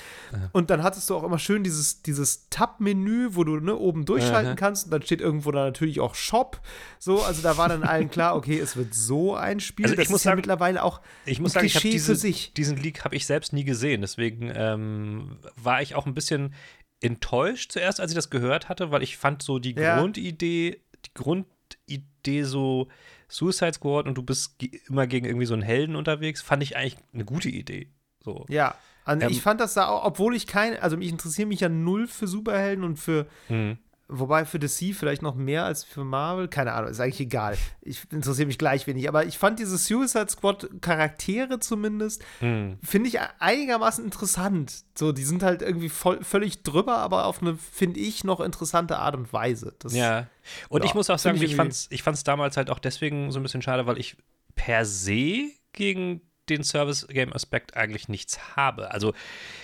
B: Und dann hattest du auch immer schön dieses, dieses Tab-Menü, wo du ne, oben durchschalten
A: Aha.
B: kannst. Und dann steht irgendwo da natürlich auch Shop. So, also da war dann allen klar, okay, es wird so ein Spiel.
A: Also ich
B: das
A: muss
B: ist ja
A: sagen-
B: mittlerweile auch
A: Ich muss sagen, ich
B: Klischee für
A: diese,
B: sich.
A: diesen Leak habe ich selbst nie gesehen. Deswegen ähm, war ich auch ein bisschen enttäuscht zuerst, als ich das gehört hatte, weil ich fand so die
B: Ja.
A: Grundidee, die Grundidee so Suicide Squad und du bist ge immer gegen irgendwie so einen Helden unterwegs, fand ich eigentlich eine gute Idee. So.
B: Ja. Und
A: Ähm,
B: ich fand das da auch, obwohl ich kein, also ich interessiere mich ja null für Superhelden und für,
A: Mhm.
B: wobei für DC vielleicht noch mehr als für Marvel, keine Ahnung, ist eigentlich egal. Ich interessiere mich gleich wenig, aber ich fand diese Suicide Squad Charaktere zumindest,
A: Mhm.
B: finde ich einigermaßen interessant. So, die sind halt irgendwie voll, völlig drüber, aber auf eine, finde ich, noch interessante Art und Weise. Das,
A: Ja. Und
B: Ja,
A: ich muss auch sagen,
B: ich
A: ich,
B: irgendwie-
A: fand's, ich fand's damals halt auch deswegen so ein bisschen schade, weil ich per se gegen den Service-Game-Aspekt eigentlich nichts habe. Also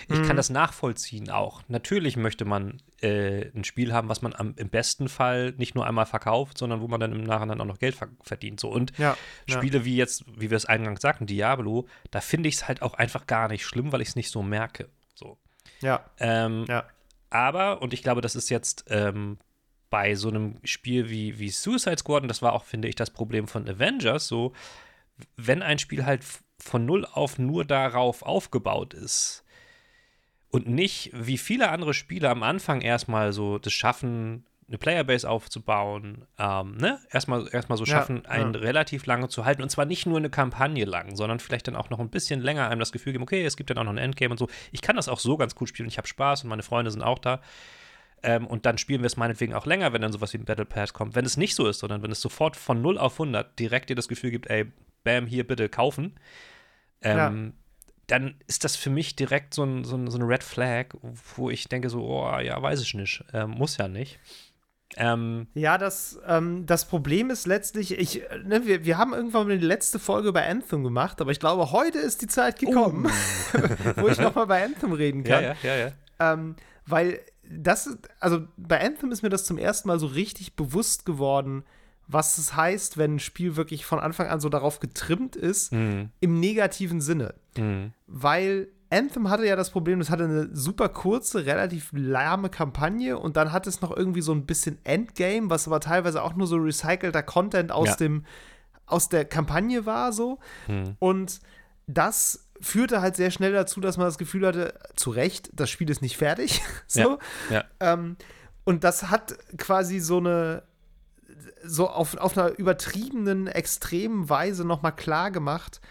A: ich
B: Mhm.
A: kann das nachvollziehen auch. Natürlich möchte man äh, ein Spiel haben, was man am, im besten Fall nicht nur einmal verkauft, sondern wo man dann im Nachhinein auch noch Geld ver verdient. So. Und
B: Ja, ja.
A: Spiele wie jetzt, wie wir es eingangs sagten, Diablo, da finde ich es halt auch einfach gar nicht schlimm, weil ich es nicht so merke. So.
B: Ja,
A: Ähm,
B: ja.
A: aber, und ich glaube, das ist jetzt ähm, bei so einem Spiel wie, wie Suicide Squad, und das war auch, finde ich, das Problem von Avengers, so, wenn ein Spiel halt von null auf nur darauf aufgebaut ist und nicht, wie viele andere Spiele am Anfang erstmal so das schaffen, eine Playerbase aufzubauen, ähm, ne? Erstmal, erstmal so
B: Ja,
A: schaffen, einen
B: ja.
A: relativ lange zu halten. Und zwar nicht nur eine Kampagne lang, sondern vielleicht dann auch noch ein bisschen länger einem das Gefühl geben, okay, es gibt dann auch noch ein Endgame und so. Ich kann das auch so ganz cool spielen. Ich habe Spaß und meine Freunde sind auch da. Ähm, und dann spielen wir es meinetwegen auch länger, wenn dann sowas wie ein Battle Pass kommt. Wenn es nicht so ist, sondern wenn es sofort von 0 auf 100 direkt dir das Gefühl gibt, ey, bam, hier bitte kaufen, ähm, dann ist das für mich direkt so, ein, so, ein, so eine Red Flag, wo ich denke so, oh, ja, weiß ich nicht, ähm, muss ja nicht. Ähm,
B: ja, das, ähm, das Problem ist letztlich, ich, ne, wir, wir haben irgendwann die letzte Folge über Anthem gemacht, aber ich glaube, heute ist die Zeit gekommen, uh. wo ich nochmal bei Anthem reden kann.
A: Ja, ja, ja, ja.
B: Ähm, weil das, also bei Anthem ist mir das zum ersten Mal so richtig bewusst geworden, was es heißt, wenn ein Spiel wirklich von Anfang an so darauf getrimmt ist, mhm. im negativen Sinne. Mhm. Weil Anthem hatte ja das Problem, es hatte eine super kurze, relativ lahme Kampagne und dann hat es noch irgendwie so ein bisschen Endgame, was aber teilweise auch nur so recycelter Content aus ja. dem aus der Kampagne war so. Mhm. Und das führte halt sehr schnell dazu, dass man das Gefühl hatte, zu Recht, das Spiel ist nicht fertig. so. Ja. Ja. Ähm, und das hat quasi so eine so auf, auf einer übertriebenen, extremen Weise nochmal klar gemacht,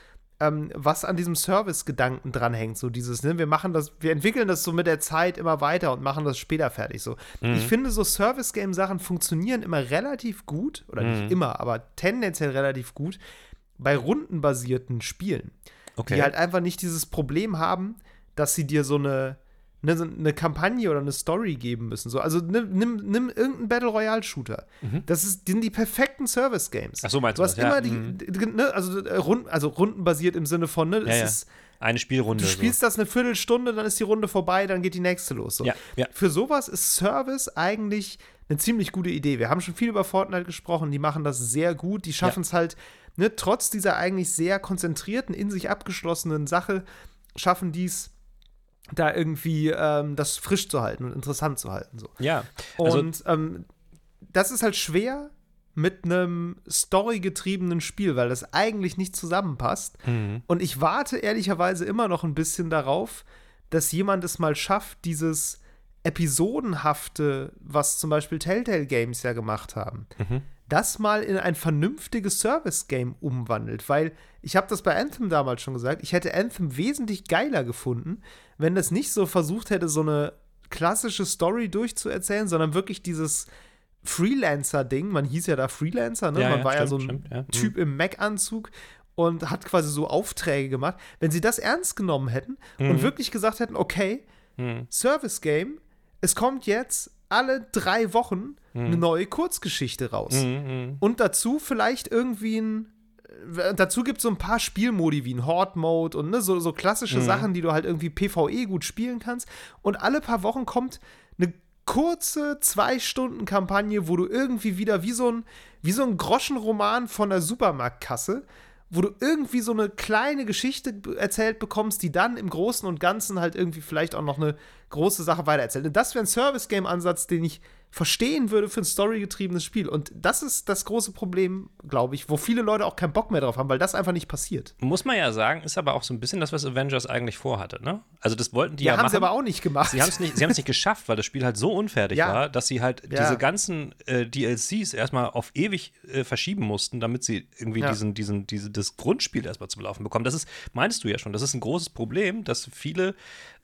B: ähm, was an diesem Service-Gedanken dranhängt. So dieses, ne, wir machen das, wir entwickeln das so mit der Zeit immer weiter und machen das später fertig. So. Mhm. Ich finde, so Service-Game-Sachen funktionieren immer relativ gut, oder mhm. nicht immer, aber tendenziell relativ gut bei rundenbasierten Spielen. Okay. Die halt einfach nicht dieses Problem haben, dass sie dir so eine eine, eine Kampagne oder eine Story geben müssen. So, also nimm, nimm, nimm irgendeinen Battle Royale Shooter. Mhm. Das ist, sind die perfekten Service Games.
A: Ach so meinst du?
B: Du hast
A: das,
B: immer ja. die, mhm. ne, also, äh, rund, also rundenbasiert im Sinne von, ne,
A: ja, ja. ist eine Spielrunde.
B: Du spielst so. das eine Viertelstunde, dann ist die Runde vorbei, dann geht die nächste los. So. Für sowas ist Service eigentlich eine ziemlich gute Idee. Wir haben schon viel über Fortnite gesprochen, die machen das sehr gut, die schaffen es halt, ne, trotz dieser eigentlich sehr konzentrierten, in sich abgeschlossenen Sache, schaffen die es da irgendwie ähm, das frisch zu halten und interessant zu halten. So.
A: Ja.
B: Also und ähm, das ist halt schwer mit einem storygetriebenen Spiel, weil das eigentlich nicht zusammenpasst. Mhm. Und ich warte ehrlicherweise immer noch ein bisschen darauf, dass jemand es mal schafft, dieses Episodenhafte, was zum Beispiel Telltale Games ja gemacht haben, mhm das mal in ein vernünftiges Service-Game umwandelt. Weil ich habe das bei Anthem damals schon gesagt, ich hätte Anthem wesentlich geiler gefunden, wenn das nicht so versucht hätte, so eine klassische Story durchzuerzählen, sondern wirklich dieses Freelancer-Ding, man hieß ja da Freelancer, ne?
A: Ja,
B: man
A: ja,
B: war
A: stimmt,
B: ja so ein
A: stimmt, ja.
B: Typ mhm. im Mac-Anzug und hat quasi so Aufträge gemacht. Wenn sie das ernst genommen hätten mhm. und wirklich gesagt hätten, okay, mhm. Service-Game, es kommt jetzt alle drei Wochen mhm. eine neue Kurzgeschichte raus. Mhm, mhm, und dazu vielleicht irgendwie ein. Dazu gibt es so ein paar Spielmodi wie ein Horde-Mode und ne, so, so klassische mhm. Sachen, die du halt irgendwie PvE gut spielen kannst. Und alle paar Wochen kommt eine kurze Zwei-Stunden-Kampagne, wo du irgendwie wieder wie so ein, wie so ein Groschenroman von der Supermarktkasse wo du irgendwie so eine kleine Geschichte erzählt bekommst, die dann im Großen und Ganzen halt irgendwie vielleicht auch noch eine große Sache weitererzählt. Und das wäre ein Service-Game-Ansatz, den ich verstehen würde für ein storygetriebenes Spiel. Und das ist das große Problem, glaube ich, wo viele Leute auch keinen Bock mehr drauf haben, weil das einfach nicht passiert.
A: Muss man ja sagen, ist aber auch so ein bisschen das, was Avengers eigentlich vorhatte, ne? Also das wollten die ja,
B: ja haben
A: machen.
B: sie aber auch nicht gemacht.
A: Sie haben es nicht, nicht geschafft, weil das Spiel halt so unfertig ja. war, dass sie halt ja. diese ganzen äh, DLCs erstmal auf ewig äh, verschieben mussten, damit sie irgendwie diesen, diesen, diese, das Grundspiel erstmal zum Laufen bekommen. Das ist, meinst du ja schon, das ist ein großes Problem, dass viele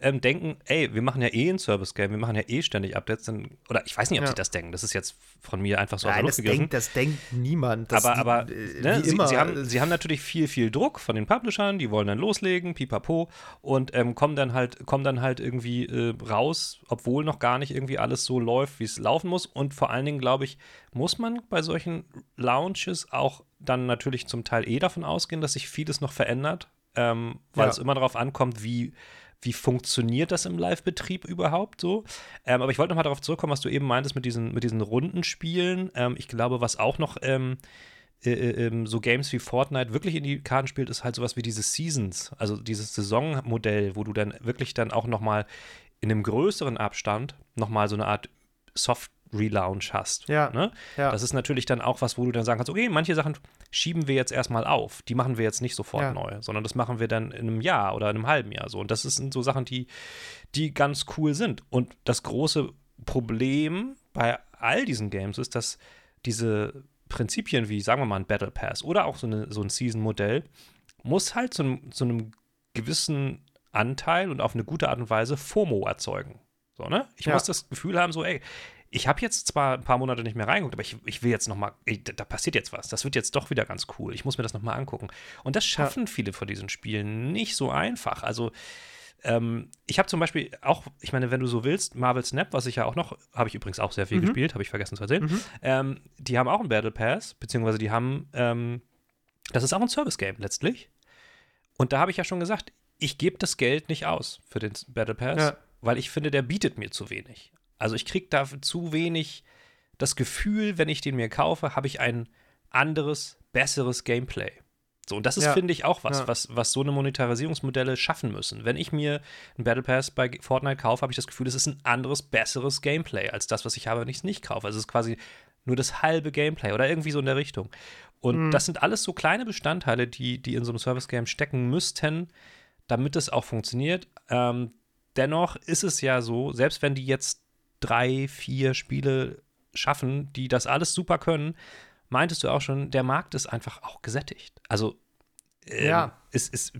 A: ähm, denken, ey, wir machen ja eh ein Service-Game, wir machen ja eh ständig Updates, dann, oder ich weiß nicht, ob ja. sie das denken, das ist jetzt von mir einfach so
B: Nein, aus der Luft das denkt, das denkt niemand.
A: aber die, aber äh, ne, sie, sie, haben, sie haben natürlich viel, viel Druck von den Publishern, die wollen dann loslegen, pipapo, und ähm, kommen dann halt, kommen dann halt irgendwie äh, raus, obwohl noch gar nicht irgendwie alles so läuft, wie es laufen muss. Und vor allen Dingen, glaube ich, muss man bei solchen Launches auch dann natürlich zum Teil eh davon ausgehen, dass sich vieles noch verändert, ähm, weil ja. es immer darauf ankommt, wie wie funktioniert das im Live-Betrieb überhaupt so. Ähm, aber ich wollte noch mal darauf zurückkommen, was du eben meintest mit diesen, mit diesen Rundenspielen. Ähm, ich glaube, was auch noch ähm, äh, äh, ähm, so Games wie Fortnite wirklich in die Karten spielt, ist halt sowas wie diese Seasons, also dieses Saisonmodell, wo du dann wirklich dann auch noch mal in einem größeren Abstand noch mal so eine Art Soft Relaunch hast.
B: Ja,
A: ne?
B: ja.
A: Das ist natürlich dann auch was, wo du dann sagen kannst, okay, manche Sachen schieben wir jetzt erstmal auf. Die machen wir jetzt nicht sofort ja. neu, sondern das machen wir dann in einem Jahr oder in einem halben Jahr so. Und das sind so Sachen, die, die ganz cool sind. Und das große Problem bei all diesen Games ist, dass diese Prinzipien wie, sagen wir mal, ein Battle Pass oder auch so, eine, so ein Season-Modell muss halt zu einem, zu einem gewissen Anteil und auf eine gute Art und Weise FOMO erzeugen. So, ne? Ich ja. muss das Gefühl haben, so, ey, ich habe jetzt zwar ein paar Monate nicht mehr reingeguckt, aber ich, ich will jetzt noch mal, ey, da, passiert jetzt was. Das wird jetzt doch wieder ganz cool. Ich muss mir das noch mal angucken. Und das schaffen ja. viele von diesen Spielen nicht so einfach. Also ähm, ich habe zum Beispiel auch, ich meine, wenn du so willst, Marvel Snap, was ich ja auch noch, habe ich übrigens auch sehr viel mhm. gespielt, habe ich vergessen zu erzählen. Mhm. Ähm, die haben auch einen Battle Pass, beziehungsweise die haben, ähm, das ist auch ein Service-Game letztlich. Und da habe ich ja schon gesagt, ich gebe das Geld nicht aus für den Battle Pass, ja. weil ich finde, der bietet mir zu wenig. Also ich kriege da zu wenig das Gefühl, wenn ich den mir kaufe, habe ich ein anderes, besseres Gameplay. So, und das ist, ja. finde ich, auch was, ja. was, was so eine Monetarisierungsmodelle schaffen müssen. Wenn ich mir einen Battle Pass bei Fortnite kaufe, habe ich das Gefühl, es ist ein anderes, besseres Gameplay als das, was ich habe, wenn ich es nicht kaufe. Also es ist quasi nur das halbe Gameplay oder irgendwie so in der Richtung. Und mhm. das sind alles so kleine Bestandteile, die, die in so einem Service-Game stecken müssten, damit es auch funktioniert. Ähm, dennoch ist es ja so, selbst wenn die jetzt drei, vier Spiele schaffen, die das alles super können, meintest du auch schon, der Markt ist einfach auch gesättigt. Also, ähm, ja. es ist,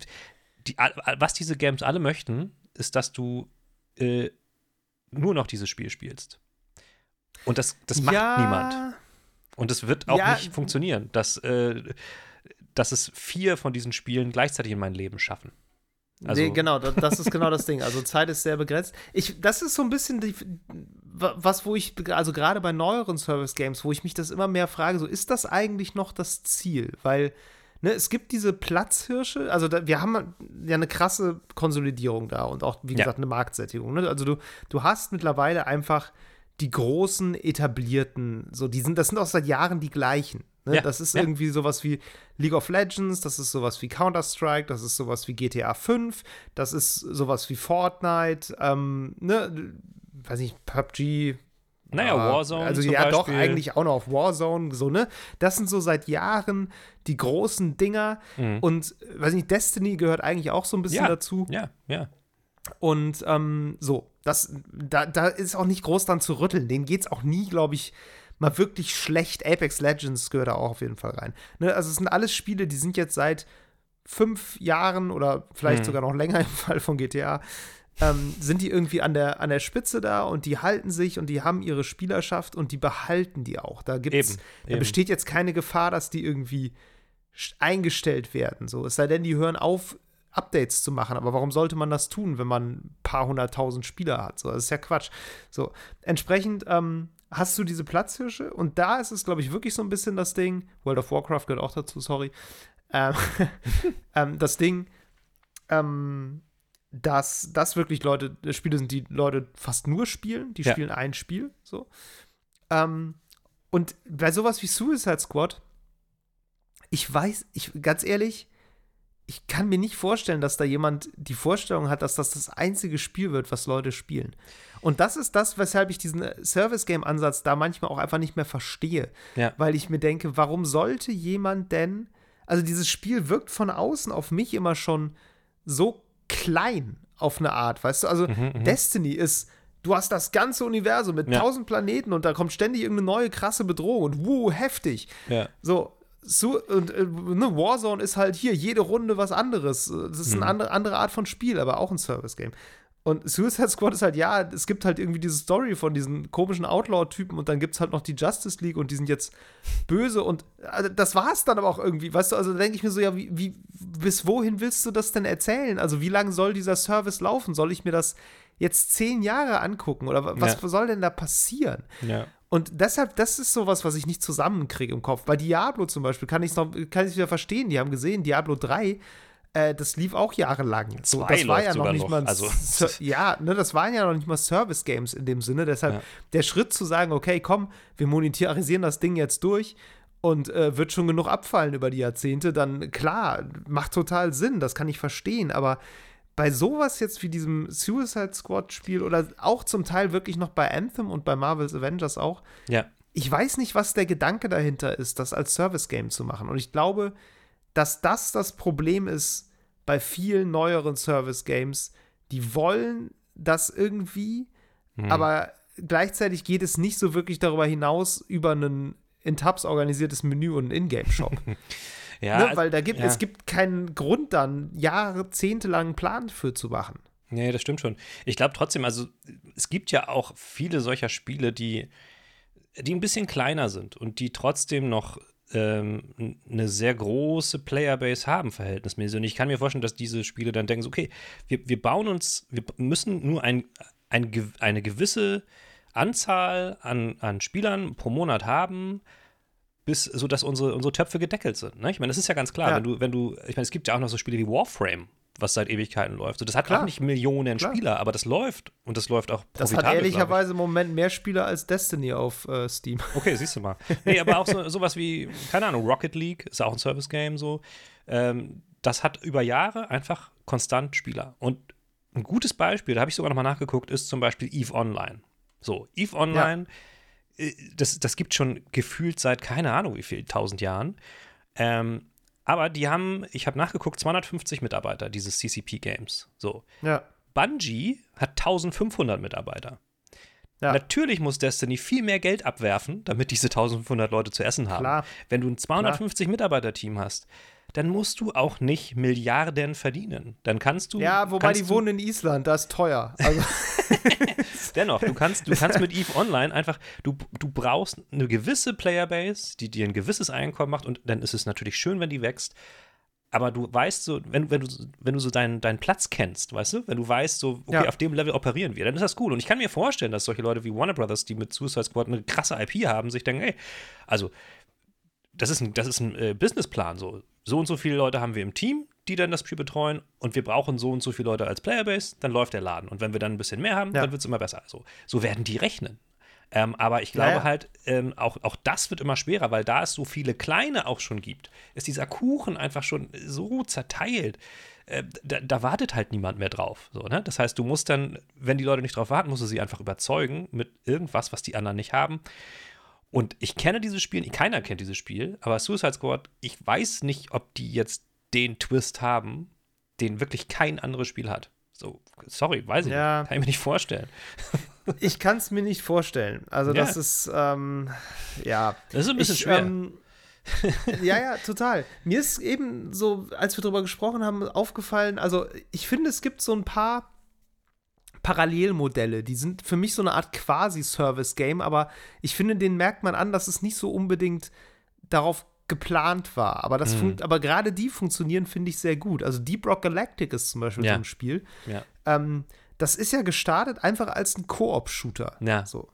A: die, was diese Games alle möchten, ist, dass du äh, nur noch dieses Spiel spielst. Und das, das macht ja. niemand. Und es wird auch ja. nicht funktionieren, dass, äh, dass es vier von diesen Spielen gleichzeitig in mein Leben schaffen.
B: Also nee, genau, das, ist genau das Ding. Also Zeit ist sehr begrenzt. Ich, das ist so ein bisschen die, was, wo ich, also gerade bei neueren Service-Games, wo ich mich das immer mehr frage, so ist das eigentlich noch das Ziel? Weil ne, es gibt diese Platzhirsche, also da, wir haben ja eine krasse Konsolidierung da und auch, wie ja. gesagt, eine Marktsättigung. Ne? Also du, du hast mittlerweile einfach die großen etablierten, so die sind, das sind auch seit Jahren die gleichen. Ne? Ja, das ist ja. irgendwie sowas wie League of Legends, das ist sowas wie Counter-Strike, das ist sowas wie GTA 5, das ist sowas wie Fortnite, ähm, ne, weiß nicht, PUBG.
A: Naja, Warzone.
B: Also ja, Beispiel. doch, eigentlich auch noch auf Warzone, so, ne? Das sind so seit Jahren die großen Dinger. Mhm. Und, weiß nicht, Destiny gehört eigentlich auch so ein bisschen
A: ja,
B: dazu.
A: Ja, ja.
B: Und ähm, so, das, da, da ist auch nicht groß dran zu rütteln. Denen geht es auch nie, glaube ich, mal wirklich schlecht. Apex Legends gehört da auch auf jeden Fall rein. Ne? Also es sind alles Spiele, die sind jetzt seit fünf Jahren oder vielleicht mhm. sogar noch länger im Fall von GTA, ähm, sind die irgendwie an der, an der Spitze da und die halten sich und die haben ihre Spielerschaft und die behalten die auch. Da gibt's, eben, da eben. besteht jetzt keine Gefahr, dass die irgendwie eingestellt werden. So, es sei denn, die hören auf, Updates zu machen. Aber warum sollte man das tun, wenn man ein paar hunderttausend Spieler hat? So, das ist ja Quatsch. So, entsprechend ähm, hast du diese Platzhirsche und da ist es, glaube ich, wirklich so ein bisschen das Ding. World of Warcraft gehört auch dazu, sorry. Ähm, ähm, das Ding, ähm, dass das wirklich Leute, äh, Spiele sind, die Leute fast nur spielen. Die ja. spielen ein Spiel. So. Ähm, und bei sowas wie Suicide Squad, ich weiß, ich ganz ehrlich, ich kann mir nicht vorstellen, dass da jemand die Vorstellung hat, dass das das einzige Spiel wird, was Leute spielen. Und das ist das, weshalb ich diesen Service-Game-Ansatz da manchmal auch einfach nicht mehr verstehe. Ja. Weil ich mir denke, warum sollte jemand denn, also dieses Spiel wirkt von außen auf mich immer schon so klein auf eine Art, weißt du? Also mhm, mhm. Destiny ist, du hast das ganze Universum mit ja. tausend Planeten und da kommt ständig irgendeine neue krasse Bedrohung und wuh, heftig. Ja. So, so, und äh, ne, Warzone ist halt hier jede Runde was anderes. Das ist eine mhm. andere, andere Art von Spiel, aber auch ein Service-Game. Und Suicide Squad ist halt, ja, es gibt halt irgendwie diese Story von diesen komischen Outlaw-Typen und dann gibt es halt noch die Justice League und die sind jetzt böse und also das war es dann aber auch irgendwie, weißt du, also da denke ich mir so, ja, wie, wie, bis wohin willst du das denn erzählen? Also wie lange soll dieser Service laufen? Soll ich mir das jetzt zehn Jahre angucken oder was ja. soll denn da passieren? Ja. Und deshalb, das ist sowas, was ich nicht zusammenkriege im Kopf. Bei Diablo zum Beispiel kann ich es noch, kann ich wieder verstehen. Die haben gesehen, Diablo 3, äh, das lief auch jahrelang. So, das war ja noch nicht noch. mal, also. ja, ne, das waren ja noch nicht mal Service Games in dem Sinne. Deshalb ja. der Schritt zu sagen, okay, komm, wir monetarisieren das Ding jetzt durch und äh, wird schon genug abfallen über die Jahrzehnte, dann klar, macht total Sinn, das kann ich verstehen, aber bei sowas jetzt wie diesem Suicide Squad Spiel oder auch zum Teil wirklich noch bei Anthem und bei Marvel's Avengers auch. Ja. Ich weiß nicht, was der Gedanke dahinter ist, das als Service Game zu machen. Und ich glaube, dass das das Problem ist bei vielen neueren Service Games. Die wollen das irgendwie, hm. aber gleichzeitig geht es nicht so wirklich darüber hinaus über ein in Tabs organisiertes Menü und einen Ingame-Shop. Ja, ne? Weil da gibt, ja. es gibt keinen Grund dann, jahrzehntelang einen Plan für zu machen.
A: Nee, das stimmt schon. Ich glaube trotzdem, also es gibt ja auch viele solcher Spiele, die, die ein bisschen kleiner sind und die trotzdem noch ähm, eine sehr große Playerbase haben, verhältnismäßig. Und ich kann mir vorstellen, dass diese Spiele dann denken, okay, wir, wir bauen uns, wir müssen nur ein, ein, eine gewisse Anzahl an, an Spielern pro Monat haben, bis, sodass unsere, unsere Töpfe gedeckelt sind. Ne? Ich meine, das ist ja ganz klar, ja. wenn du, wenn du, ich meine, es gibt ja auch noch so Spiele wie Warframe, was seit Ewigkeiten läuft. So, das hat Klar. auch nicht Millionen Klar. Spieler, aber das läuft und das läuft auch
B: Das hat ehrlicherweise im Moment mehr Spieler als Destiny auf äh, Steam.
A: Okay, siehst du mal. Nee, aber auch so, sowas wie, keine Ahnung, Rocket League ist auch ein Service-Game so. Ähm, das hat über Jahre einfach konstant Spieler. Und ein gutes Beispiel, da habe ich sogar noch mal nachgeguckt, ist zum Beispiel EVE Online. So, EVE Online, ja. Äh, das, das gibt schon gefühlt seit keine Ahnung wie viel, tausend Jahren. Ähm, aber die haben, ich habe nachgeguckt, 250 Mitarbeiter, dieses CCP Games. So.
B: Ja.
A: Bungie hat 1500 Mitarbeiter. Ja. Natürlich muss Destiny viel mehr Geld abwerfen, damit diese 1500 Leute zu essen haben.
B: Klar.
A: Wenn du ein 250 Mitarbeiter-Team hast, dann musst du auch nicht Milliarden verdienen. Dann kannst du.
B: Ja, wobei die wohnen in Island, das ist teuer. Also.
A: Dennoch, du kannst, du kannst mit EVE Online einfach, du, du brauchst eine gewisse Playerbase, die dir ein gewisses Einkommen macht und dann ist es natürlich schön, wenn die wächst. Aber du weißt so, wenn, wenn, du, wenn du so deinen, deinen Platz kennst, weißt du, wenn du weißt, so, okay, ja. auf dem Level operieren wir, dann ist das cool. Und ich kann mir vorstellen, dass solche Leute wie Warner Brothers, die mit Suicide Squad eine krasse IP haben, sich denken, ey, also, das ist ein, das ist ein äh, Businessplan, so. So und so viele Leute haben wir im Team, die dann das Spiel betreuen und wir brauchen so und so viele Leute als Playerbase, dann läuft der Laden. Und wenn wir dann ein bisschen mehr haben, ja. dann wird es immer besser. Also, so werden die rechnen. Ähm, aber ich glaube ja, ja. halt, ähm, auch, auch das wird immer schwerer, weil da es so viele kleine auch schon gibt, ist dieser Kuchen einfach schon so zerteilt. Äh, da, da, wartet halt niemand mehr drauf. So, ne? Das heißt, du musst dann, wenn die Leute nicht drauf warten, musst du sie einfach überzeugen mit irgendwas, was die anderen nicht haben. Und ich kenne dieses Spiel, keiner kennt dieses Spiel, aber Suicide Squad, ich weiß nicht, ob die jetzt den Twist haben, den wirklich kein anderes Spiel hat. So, sorry, weiß ich ja. nicht. Kann ich mir nicht vorstellen.
B: ich kann es mir nicht vorstellen. Also, ja. das ist, ähm, ja.
A: Das ist ein bisschen ich, schwer. Ähm,
B: ja, ja, total. Mir ist eben so, als wir darüber gesprochen haben, aufgefallen, also ich finde, es gibt so ein paar Parallelmodelle. Die sind für mich so eine Art Quasi-Service-Game, aber ich finde, den merkt man an, dass es nicht so unbedingt darauf geplant war. Aber, das mhm. aber gerade die funktionieren, finde ich, sehr gut. Also Deep Rock Galactic ist zum Beispiel ja. so ein Spiel.
A: Ja.
B: Ähm, das ist ja gestartet einfach als ein Koop-Shooter.
A: Ja.
B: So.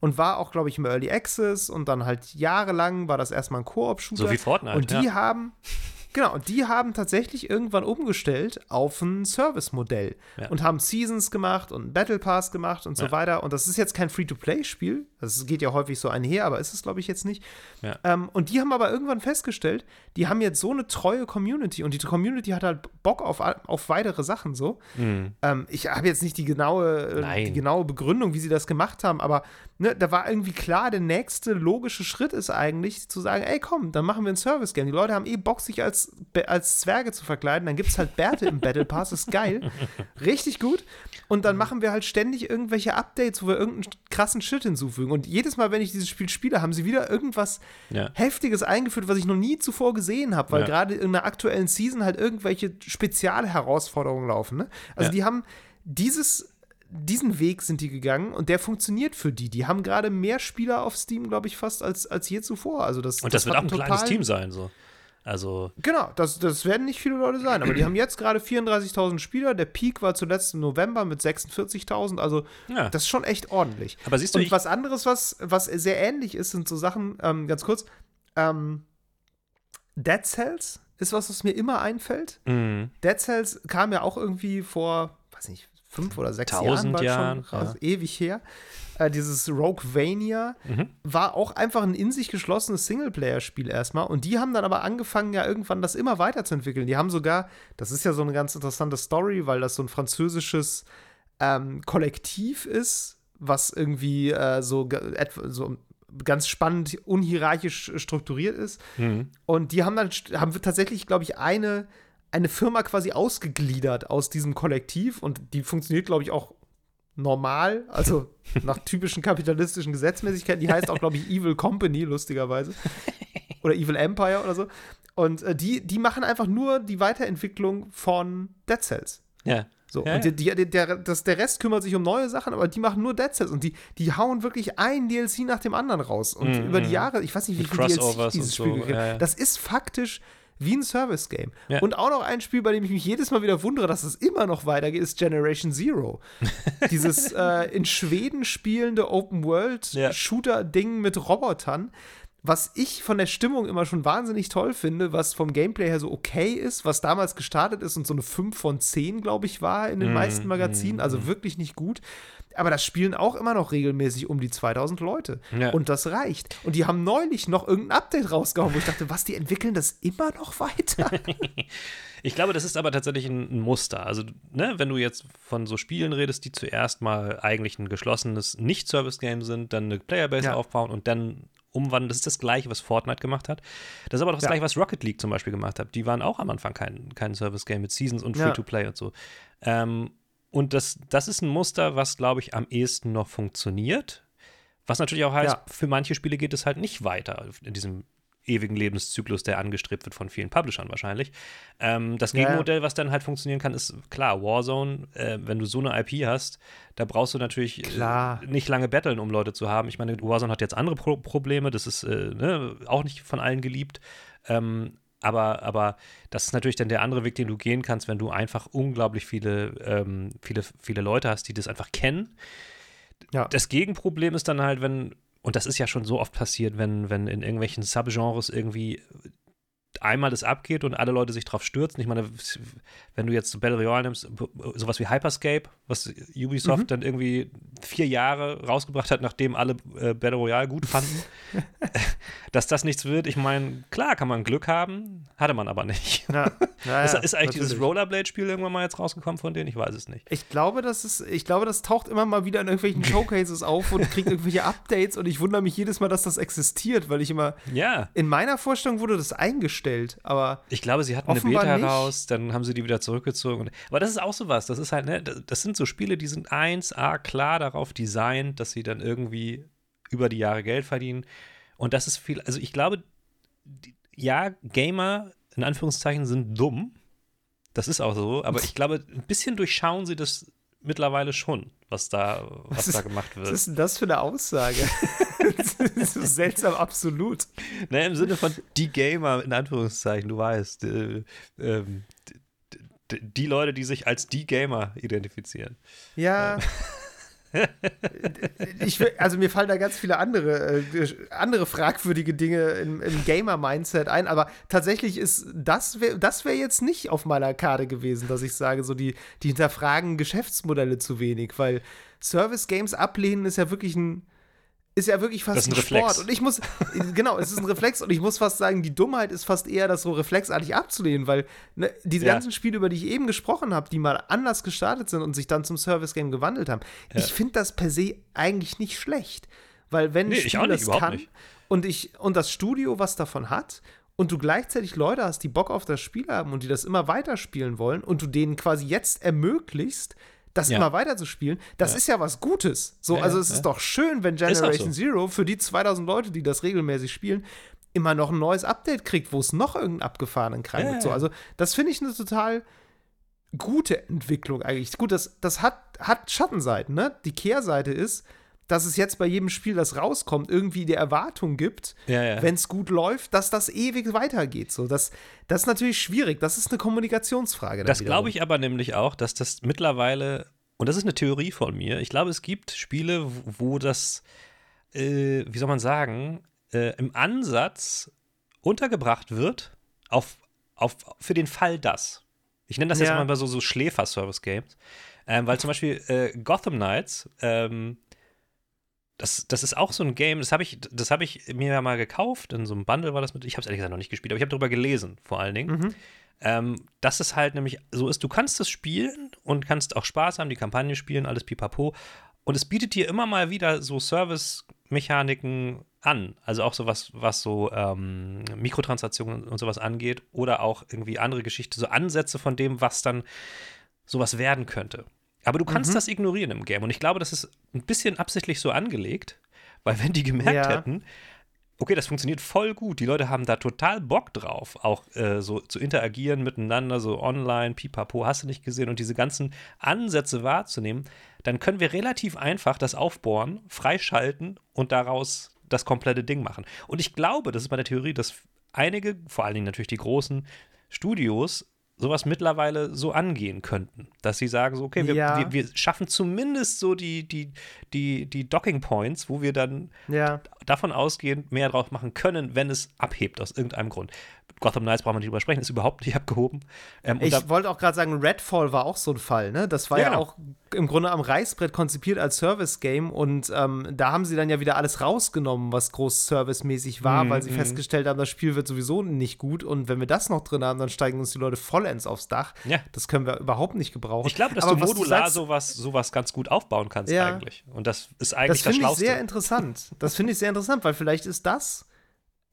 B: Und war auch, glaube ich, im Early Access und dann halt jahrelang war das erstmal ein Koop-Shooter.
A: So wie Fortnite.
B: Und die ja. haben, Genau, und die haben tatsächlich irgendwann umgestellt auf ein Service-Modell ja. und haben Seasons gemacht und einen Battle Pass gemacht und so ja. weiter. Und das ist jetzt kein Free-to-Play-Spiel. Das geht ja häufig so einher, aber ist es, glaube ich, jetzt nicht. Ja. Ähm, und die haben aber irgendwann festgestellt, die haben jetzt so eine treue Community und die Community hat halt Bock auf, auf weitere Sachen so. Mhm. Ähm, ich habe jetzt nicht die genaue, äh, die genaue Begründung, wie sie das gemacht haben, aber ne, da war irgendwie klar, der nächste logische Schritt ist eigentlich zu sagen, ey komm, dann machen wir ein Service-Game. Die Leute haben eh Bock, sich als als, Zwerge zu verkleiden. Dann gibt es halt Bärte im Battle Pass, ist geil. Richtig gut. Und dann machen wir halt ständig irgendwelche Updates, wo wir irgendeinen krassen Shit hinzufügen. Und jedes Mal, wenn ich dieses Spiel spiele, haben sie wieder irgendwas ja. Heftiges eingeführt, was ich noch nie zuvor gesehen habe, weil ja. gerade in der aktuellen Season halt irgendwelche Spezialherausforderungen laufen. Ne? Also ja. die haben dieses diesen Weg sind die gegangen und der funktioniert für die. Die haben gerade mehr Spieler auf Steam, glaube ich, fast als, als je zuvor. Also das,
A: und das, das wird auch ein kleines Team sein, so. Also
B: genau, das, das werden nicht viele Leute sein, aber die haben jetzt gerade 34.000 Spieler. Der Peak war zuletzt im November mit 46.000. Also ja. das ist schon echt ordentlich.
A: Aber siehst du,
B: und was anderes, was, was sehr ähnlich ist, sind so Sachen, ähm, ganz kurz, ähm, Dead Cells ist was, was mir immer einfällt. Mhm. Dead Cells kam ja auch irgendwie vor, weiß nicht, fünf oder sechs Jahren,
A: bald Jahren
B: schon ja. ewig her. Äh, dieses Roguevania mhm. war auch einfach ein in sich geschlossenes Singleplayer-Spiel erstmal. Und die haben dann aber angefangen, ja irgendwann das immer weiterzuentwickeln. Die haben sogar, das ist ja so eine ganz interessante Story, weil das so ein französisches ähm, Kollektiv ist, was irgendwie äh, so, so ganz spannend unhierarchisch strukturiert ist. Mhm. Und die haben dann haben tatsächlich, glaube ich, eine eine Firma quasi ausgegliedert aus diesem Kollektiv und die funktioniert, glaube ich, auch normal, also nach typischen kapitalistischen Gesetzmäßigkeiten. Die heißt auch, glaube ich, Evil Company, lustigerweise. Oder Evil Empire oder so. Und äh, die, die machen einfach nur die Weiterentwicklung von Dead Cells.
A: Ja.
B: So, ja, und die, die, der, das, der Rest kümmert sich um neue Sachen, aber die machen nur Dead Cells und die, die hauen wirklich ein DLC nach dem anderen raus. Und mm, über die Jahre, ich weiß nicht, wie viele DLC dieses Spiel so, gekriegt ja, ja. Das ist faktisch wie ein Service-Game. Ja. Und auch noch ein Spiel, bei dem ich mich jedes Mal wieder wundere, dass es immer noch weitergeht, ist Generation Zero. Dieses äh, in Schweden spielende Open-World-Shooter-Ding mit Robotern, was ich von der Stimmung immer schon wahnsinnig toll finde, was vom Gameplay her so okay ist, was damals gestartet ist und so eine 5 von 10, glaube ich, war in den mm, meisten Magazinen, mm, also mm. wirklich nicht gut. Aber das spielen auch immer noch regelmäßig um die 2000 Leute. Ja. Und das reicht. Und die haben neulich noch irgendein Update rausgehauen, wo ich dachte, was, die entwickeln das immer noch weiter?
A: ich glaube, das ist aber tatsächlich ein, Muster. Also, ne, wenn du jetzt von so Spielen redest, die zuerst mal eigentlich ein geschlossenes Nicht-Service-Game sind, dann eine Playerbase ja. aufbauen und dann umwandeln. Das ist das Gleiche, was Fortnite gemacht hat. Das ist aber doch das ja. Gleiche, was Rocket League zum Beispiel gemacht hat. Die waren auch am Anfang kein, kein Service-Game mit Seasons und Free-to-Play und so. Ähm, und das, das ist ein Muster, was, glaube ich, am ehesten noch funktioniert. Was natürlich auch heißt, ja. für manche Spiele geht es halt nicht weiter in diesem ewigen Lebenszyklus, der angestrebt wird von vielen Publishern wahrscheinlich. Ähm, das Gegenmodell, ja. was dann halt funktionieren kann, ist klar, Warzone, äh, wenn du so eine IP hast, da brauchst du natürlich äh, nicht lange betteln, um Leute zu haben. Ich meine, Warzone hat jetzt andere Pro Probleme, das ist äh, ne, auch nicht von allen geliebt. Ähm, aber, aber das ist natürlich dann der andere Weg, den du gehen kannst, wenn du einfach unglaublich viele, ähm, viele, viele Leute hast, die das einfach kennen. Ja. Das Gegenproblem ist dann halt, wenn und das ist ja schon so oft passiert, wenn, wenn in irgendwelchen Subgenres irgendwie einmal das abgeht und alle Leute sich drauf stürzen. Ich meine, wenn du jetzt Battle Royale nimmst, sowas wie Hyperscape, was Ubisoft mhm. dann irgendwie vier Jahre rausgebracht hat, nachdem alle äh, Battle Royale gut fanden, dass das nichts wird. Ich meine, klar kann man Glück haben, hatte man aber nicht. Ja. Ja, ist, ist, eigentlich dieses Rollerblade-Spiel irgendwann mal jetzt rausgekommen von denen? Ich weiß es nicht.
B: Ich glaube, das ist, ich glaube, das taucht immer mal wieder in irgendwelchen Showcases auf und kriegt irgendwelche Updates und ich wundere mich jedes Mal, dass das existiert, weil ich immer
A: ja.
B: in meiner Vorstellung wurde das eingestellt, aber
A: ich glaube, sie hatten eine Beta nicht. raus, dann haben sie die wieder zurückgezogen. Aber das ist auch sowas. Das ist halt, ne, das sind so Spiele, die sind 1A klar darauf designt, dass sie dann irgendwie über die Jahre Geld verdienen. Und das ist viel, also ich glaube, ja, Gamer in Anführungszeichen sind dumm. Das ist auch so, aber ich glaube, ein bisschen durchschauen sie das mittlerweile schon, was da, was, was da gemacht wird.
B: Was ist denn das für eine Aussage? das ist seltsam, absolut.
A: Ne, Im Sinne von die Gamer, in Anführungszeichen, du weißt, äh, äh, die Leute, die sich als die Gamer identifizieren.
B: Ja. Ich, also mir fallen da ganz viele andere, äh, andere fragwürdige Dinge im, im Gamer-Mindset ein, aber tatsächlich ist das wäre das wär jetzt nicht auf meiner Karte gewesen, dass ich sage, so die, die hinterfragen Geschäftsmodelle zu wenig, weil Service-Games ablehnen ist ja wirklich ein ist ja wirklich fast
A: das ist ein, Sport. Reflex.
B: Und ich muss, genau, es ist ein Reflex und ich muss fast sagen, die Dummheit ist fast eher, das so reflexartig abzulehnen, weil ne, diese ja. ganzen Spiele, über die ich eben gesprochen habe, die mal anders gestartet sind und sich dann zum Service-Game gewandelt haben, ja. ich finde das per se eigentlich nicht schlecht. Weil wenn
A: nee,
B: ein
A: Spiel das kann nicht.
B: und ich und das Studio was davon hat und du gleichzeitig Leute hast, die Bock auf das Spiel haben und die das immer weiterspielen wollen und du denen quasi jetzt ermöglicht, das ja. immer weiter zu spielen, das ja. ist ja was Gutes. So, ja, also es ist doch schön, wenn Generation so. Zero für die 2000 Leute, die das regelmäßig spielen, immer noch ein neues Update kriegt, wo es noch irgendeinen abgefahrenen Kram gibt. So, also das finde ich eine total gute Entwicklung eigentlich. Gut, das, das hat, hat Schattenseiten, ne? Die Kehrseite ist, dass es jetzt bei jedem Spiel, das rauskommt, irgendwie die Erwartung gibt, ja, ja. wenn es gut läuft, dass das ewig weitergeht. So, das, das ist natürlich schwierig. Das ist eine Kommunikationsfrage.
A: Das glaube ich aber nämlich auch, dass das mittlerweile, und das ist eine Theorie von mir, ich glaube, es gibt Spiele, wo das, äh, wie soll man sagen, äh, im Ansatz untergebracht wird auf, auf, für den Fall das. Ich nenne das ja. jetzt mal so, so Schläfer-Service-Games. Ähm, weil zum Beispiel äh, Gotham Knights ähm, das, das ist auch so ein Game, das habe ich, hab ich mir ja mal gekauft, in so einem Bundle war das mit, ich habe es ehrlich gesagt noch nicht gespielt, aber ich habe darüber gelesen, vor allen Dingen. Mhm. Ähm, dass es halt nämlich so ist, du kannst es spielen und kannst auch Spaß haben, die Kampagne spielen, alles pipapo. Und es bietet dir immer mal wieder so Service-Mechaniken an. Also auch sowas, was so ähm, Mikrotransaktionen und sowas angeht oder auch irgendwie andere Geschichte, so Ansätze von dem, was dann sowas werden könnte. Aber du kannst mhm. das ignorieren im Game. Und ich glaube, das ist ein bisschen absichtlich so angelegt, weil wenn die gemerkt ja. hätten, okay, das funktioniert voll gut. Die Leute haben da total Bock drauf, auch äh, so zu interagieren miteinander, so online, pipapo, hast du nicht gesehen und diese ganzen Ansätze wahrzunehmen, dann können wir relativ einfach das aufbohren, freischalten und daraus das komplette Ding machen. Und ich glaube, das ist meine Theorie, dass einige, vor allen Dingen natürlich die großen Studios, sowas mittlerweile so angehen könnten. Dass sie sagen, so, okay, wir, ja. wir, wir, schaffen zumindest so die, die, die, die Docking Points, wo wir dann ja. davon ausgehend mehr drauf machen können, wenn es abhebt aus irgendeinem Grund. Gotham Knights brauchen wir nicht drüber sprechen, ist überhaupt nicht abgehoben.
B: Ähm, ich wollte auch gerade sagen, Redfall war auch so ein Fall, ne? Das war ja, ja genau. auch im Grunde am Reißbrett konzipiert als Service-Game und ähm, da haben sie dann ja wieder alles rausgenommen, was groß servicemäßig war, mm, weil sie mm. festgestellt haben, das Spiel wird sowieso nicht gut und wenn wir das noch drin haben, dann steigen uns die Leute vollends aufs Dach. Ja. Das können wir überhaupt nicht gebrauchen.
A: Ich glaube, dass Aber du modular du sagst, sowas, sowas ganz gut aufbauen kannst ja. eigentlich. Und das ist eigentlich
B: das,
A: das Schlauste.
B: Das finde ich sehr interessant. Das finde ich sehr interessant, weil vielleicht ist das,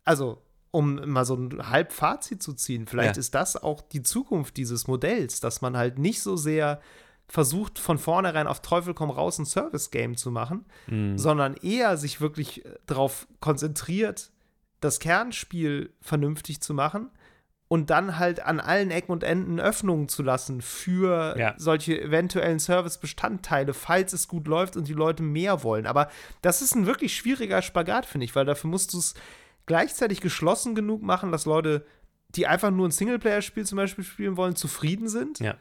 B: also um mal so ein Halbfazit zu ziehen, vielleicht ja. ist das auch die Zukunft dieses Modells, dass man halt nicht so sehr versucht, von vornherein auf Teufel komm raus ein Service-Game zu machen, mhm. sondern eher sich wirklich äh, darauf konzentriert, das Kernspiel vernünftig zu machen und dann halt an allen Ecken und Enden Öffnungen zu lassen für ja. solche eventuellen Service-Bestandteile, falls es gut läuft und die Leute mehr wollen. Aber das ist ein wirklich schwieriger Spagat, finde ich, weil dafür musst du es gleichzeitig geschlossen genug machen, dass Leute, die einfach nur ein Singleplayer-Spiel zum Beispiel spielen wollen, zufrieden sind. Ja.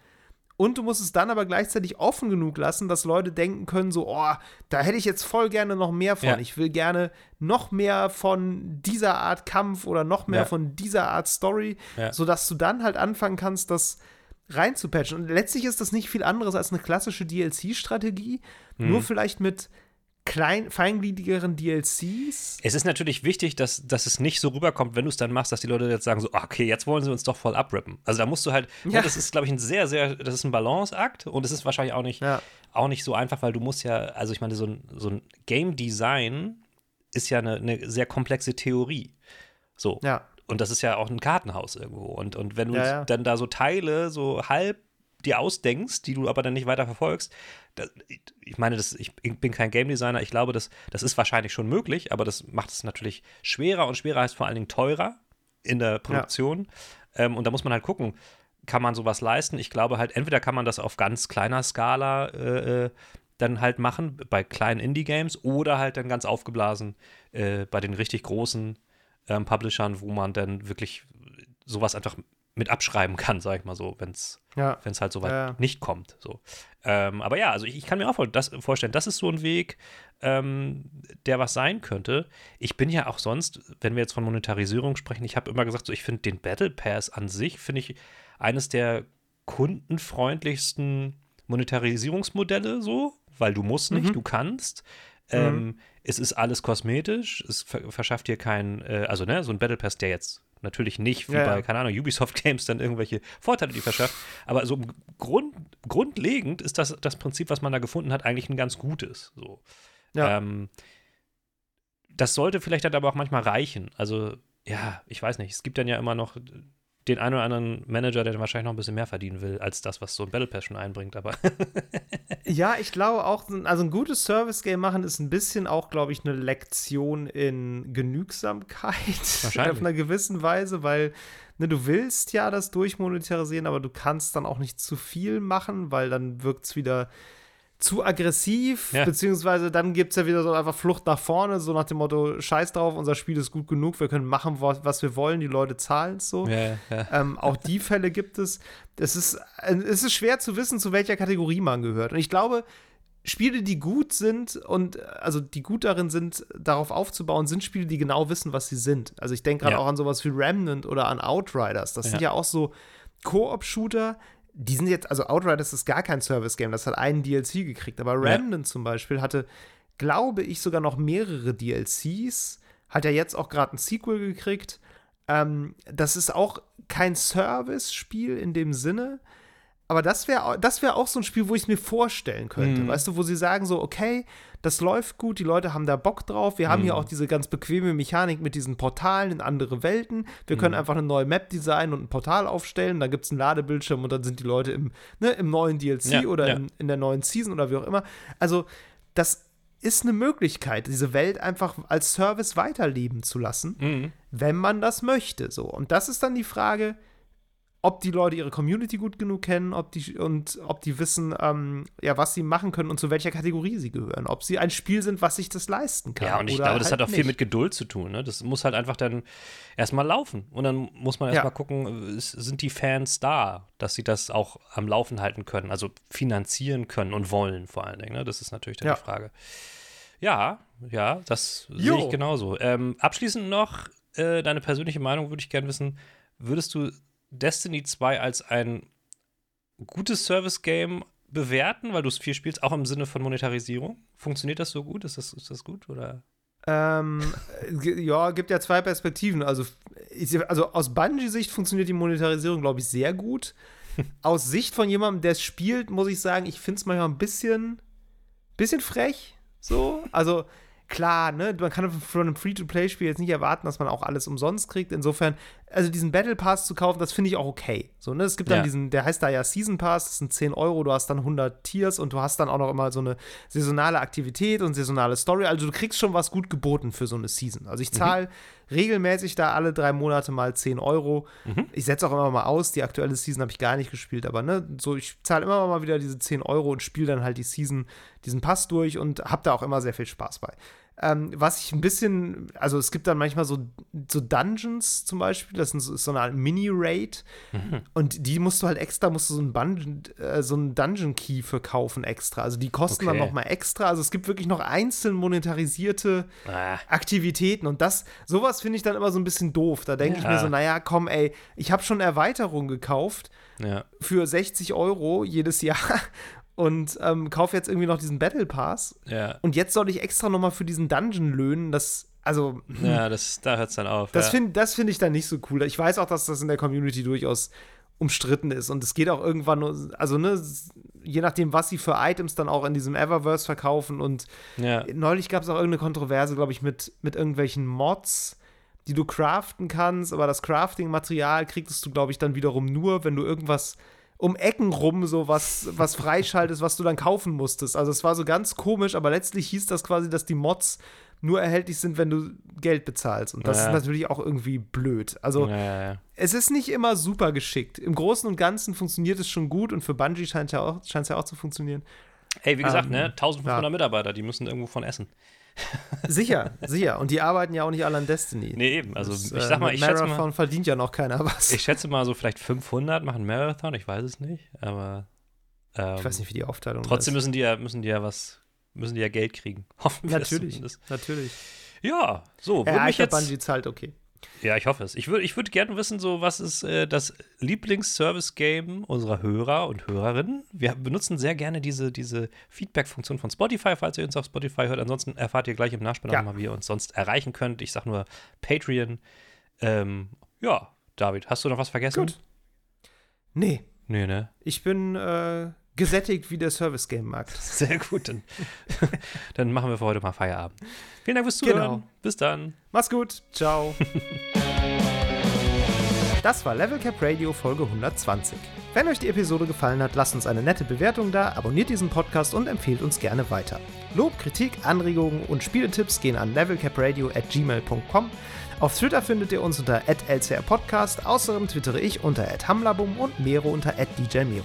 B: Und du musst es dann aber gleichzeitig offen genug lassen, dass Leute denken können, so, oh, da hätte ich jetzt voll gerne noch mehr von. Ja. Ich will gerne noch mehr von dieser Art Kampf oder noch mehr ja. von dieser Art Story, ja. sodass du dann halt anfangen kannst, das reinzupatchen. Und letztlich ist das nicht viel anderes als eine klassische DLC-Strategie, mhm. nur vielleicht mit klein, feingliedrigeren DLCs.
A: Es ist natürlich wichtig, dass, dass es nicht so rüberkommt, wenn du es dann machst, dass die Leute jetzt sagen so, okay, jetzt wollen sie uns doch voll abrippen. Also da musst du halt, ja. das ist, glaube ich, ein sehr, sehr, das ist ein Balanceakt und es ist wahrscheinlich auch nicht, ja. auch nicht so einfach, weil du musst ja, also ich meine, so ein, so ein Game Design ist ja eine, eine sehr komplexe Theorie. So. Ja. Und das ist ja auch ein Kartenhaus irgendwo. Und, und wenn du ja, dann da so Teile so halb dir ausdenkst, die du aber dann nicht weiter verfolgst. Das, ich meine, das, ich bin kein Game Designer, ich glaube, das, das ist wahrscheinlich schon möglich, aber das macht es natürlich schwerer und schwerer heißt vor allen Dingen teurer in der Produktion. Ja. Ähm, und da muss man halt gucken, kann man sowas leisten? Ich glaube halt, entweder kann man das auf ganz kleiner Skala äh, äh dann halt machen, bei kleinen Indie-Games, oder halt dann ganz aufgeblasen äh, bei den richtig großen ähm, Publishern, wo man dann wirklich sowas einfach mit abschreiben kann, sag ich mal so, wenn es ja. halt so weit ja. nicht kommt. So. Ähm, aber ja, also ich, ich, kann mir auch das vorstellen, das ist so ein Weg, ähm, der was sein könnte. Ich bin ja auch sonst, wenn wir jetzt von Monetarisierung sprechen, ich habe immer gesagt, so, ich finde den Battle Pass an sich, finde ich eines der kundenfreundlichsten Monetarisierungsmodelle so, weil du musst nicht, mhm. du kannst. Ähm, mhm. Es ist alles kosmetisch, es verschafft dir kein, äh, also ne, so ein Battle Pass, der jetzt Natürlich nicht wie ja, bei, keine Ahnung, Ubisoft Games dann irgendwelche Vorteile, die verschafft. Aber so Grund, grundlegend ist das, das Prinzip, was man da gefunden hat, eigentlich ein ganz gutes. So. Ja. Ähm, das sollte vielleicht dann aber auch manchmal reichen. Also, ja, ich weiß nicht. Es gibt dann ja immer noch den einen oder anderen Manager, der dann wahrscheinlich noch ein bisschen mehr verdienen will, als das, was so ein Battle Pass schon einbringt, aber.
B: ja, ich glaube auch, also ein gutes Service-Game machen ist ein bisschen auch, glaube ich, eine Lektion in Genügsamkeit. Wahrscheinlich. Auf einer gewissen Weise, weil ne, du willst ja das durchmonetarisieren, aber du kannst dann auch nicht zu viel machen, weil dann wirkt es wieder zu aggressiv, ja. beziehungsweise dann gibt es ja wieder so einfach Flucht nach vorne, so nach dem Motto, scheiß drauf, unser Spiel ist gut genug, wir können machen, was wir wollen, die Leute zahlen es so. Ja, ja. Ähm, auch die Fälle gibt es. Es ist, es ist schwer zu wissen, zu welcher Kategorie man gehört. Und ich glaube, Spiele, die gut sind und also die gut darin sind, darauf aufzubauen, sind Spiele, die genau wissen, was sie sind. Also ich denke gerade auch an sowas wie Remnant oder an Outriders. Das sind ja auch so Koop-Shooter, die sind jetzt, also Outriders ist gar kein Service-Game, das hat einen DLC gekriegt, aber Remnant ja. zum Beispiel hatte, glaube ich, sogar noch mehrere DLCs, hat ja jetzt auch gerade ein Sequel gekriegt. Ähm, das ist auch kein Service-Spiel in dem Sinne, aber das wäre das wär auch so ein Spiel, wo ich es mir vorstellen könnte. Mhm. Weißt du, wo sie sagen so, okay, das läuft gut, die Leute haben da Bock drauf. Wir mhm. haben hier auch diese ganz bequeme Mechanik mit diesen Portalen in andere Welten. Wir mhm. können einfach eine neue Map designen und ein Portal aufstellen. Da gibt es einen Ladebildschirm und dann sind die Leute im, ne, im neuen DLC ja, oder ja. In, in der neuen Season oder wie auch immer. Also, das ist eine Möglichkeit, diese Welt einfach als Service weiterleben zu lassen, mhm. wenn man das möchte. So. Und das ist dann die Frage, ob die Leute ihre Community gut genug kennen, ob die und ob die wissen, ähm, ja, was sie machen können und zu welcher Kategorie sie gehören. Ob sie ein Spiel sind, was sich das leisten kann.
A: Ja, und ich glaube, das halt hat auch nicht. viel mit Geduld zu tun. Ne? Das muss halt einfach dann erstmal laufen. Und dann muss man erstmal ja. gucken, sind die Fans da, dass sie das auch am Laufen halten können, also finanzieren können und wollen vor allen Dingen. Ne? Das ist natürlich dann ja. die Frage. Ja, ja, das sehe ich genauso. Ähm, abschließend noch, äh, deine persönliche Meinung würde ich gerne wissen. Würdest du Destiny 2 als ein gutes Service-Game bewerten, weil du es viel spielst, auch im Sinne von Monetarisierung? Funktioniert das so gut? Ist das, ist das gut oder?
B: Ähm, ja, gibt ja zwei Perspektiven. Also, ich, also aus Bungie-Sicht funktioniert die Monetarisierung, glaube ich, sehr gut. aus Sicht von jemandem, der es spielt, muss ich sagen, ich finde es manchmal ein bisschen, bisschen frech. So, also klar, ne, man kann von einem Free-to-Play-Spiel jetzt nicht erwarten, dass man auch alles umsonst kriegt. Insofern, also diesen Battle Pass zu kaufen, das finde ich auch okay. So, ne, es gibt dann ja. diesen, der heißt da ja Season Pass, das sind 10 Euro, du hast dann 100 Tiers und du hast dann auch noch immer so eine saisonale Aktivität und saisonale Story. Also du kriegst schon was gut geboten für so eine Season. Also ich zahle mhm. regelmäßig da alle drei Monate mal 10 Euro. Mhm. Ich setze auch immer mal aus, die aktuelle Season habe ich gar nicht gespielt, aber ne, so ich zahle immer mal wieder diese 10 Euro und spiele dann halt die Season, diesen Pass durch und habe da auch immer sehr viel Spaß bei. Ähm, was ich ein bisschen, also es gibt dann manchmal so, so Dungeons zum Beispiel, das ist so eine Mini-Raid mhm. und die musst du halt extra, musst du so einen, Bun äh, so einen Dungeon-Key für kaufen extra. Also die kosten okay. dann nochmal extra. Also es gibt wirklich noch einzeln monetarisierte ah. Aktivitäten und das, sowas finde ich dann immer so ein bisschen doof. Da denke ja. ich mir so, naja, komm, ey, ich habe schon Erweiterung gekauft ja. für 60 Euro jedes Jahr und ähm, kaufe jetzt irgendwie noch diesen Battle Pass. Ja. Und jetzt soll ich extra nochmal für diesen Dungeon löhnen. Das, also.
A: Ja, das, da hört es dann auf.
B: Das
A: ja.
B: finde find ich dann nicht so cool. Ich weiß auch, dass das in der Community durchaus umstritten ist. Und es geht auch irgendwann, nur, also, ne, je nachdem, was sie für Items dann auch in diesem Eververse verkaufen. Und ja. neulich gab es auch irgendeine Kontroverse, glaube ich, mit, mit irgendwelchen Mods die du craften kannst, aber das Crafting-Material kriegst du, glaube ich, dann wiederum nur, wenn du irgendwas um Ecken rum so was, was freischaltest, was du dann kaufen musstest. Also es war so ganz komisch, aber letztlich hieß das quasi, dass die Mods nur erhältlich sind, wenn du Geld bezahlst. Und das ja. ist natürlich auch irgendwie blöd. Also ja, ja, es ist nicht immer super geschickt. Im Großen und Ganzen funktioniert es schon gut und für Bungie scheint es ja auch zu funktionieren.
A: Hey, wie gesagt, ähm, ne, 1500 Mitarbeiter, die müssen irgendwo von essen.
B: Sicher, sicher. Und die arbeiten ja auch nicht alle an Destiny.
A: Nee, eben. Also das, ich sag mal, äh, ich Marathon schätze mal,
B: verdient ja noch keiner was.
A: Ich schätze mal so vielleicht 500 machen Marathon, ich weiß es nicht, aber
B: ähm, ich weiß nicht, wie die Aufteilung
A: Trotzdem ist. müssen die ja müssen die ja was müssen die ja Geld kriegen.
B: Hoffen wir Natürlich, natürlich.
A: Ja, so.
B: Ja, ich jetzt, Bungie zahlt okay.
A: Ja, ich hoffe es. Ich würde ich würd gerne wissen, so was ist äh, das Lieblings-Service-Game unserer Hörer und Hörerinnen. Wir benutzen sehr gerne diese, diese Feedback-Funktion von Spotify, falls ihr uns auf Spotify hört. Ansonsten erfahrt ihr gleich im Nachspann ja. nochmal, wie ihr uns sonst erreichen könnt. Ich sag nur Patreon. Ähm, ja, David, hast du noch was vergessen? Gut.
B: Nee.
A: Nee, ne?
B: Ich bin äh, gesättigt wie der Service-Game-Markt.
A: Sehr gut, dann, dann machen wir für heute mal Feierabend. Vielen Dank fürs Zuhören. Genau. Bis dann.
B: Mach's gut. Ciao. Das war Level Cap Radio Folge 120. Wenn euch die Episode gefallen hat, lasst uns eine nette Bewertung da, abonniert diesen Podcast und empfehlt uns gerne weiter. Lob, Kritik, Anregungen und Spieletipps gehen an levelcapradio at gmail.com. Auf Twitter findet ihr uns unter lcrpodcast, außerdem twittere ich unter hamlabum und Mero unter djmero.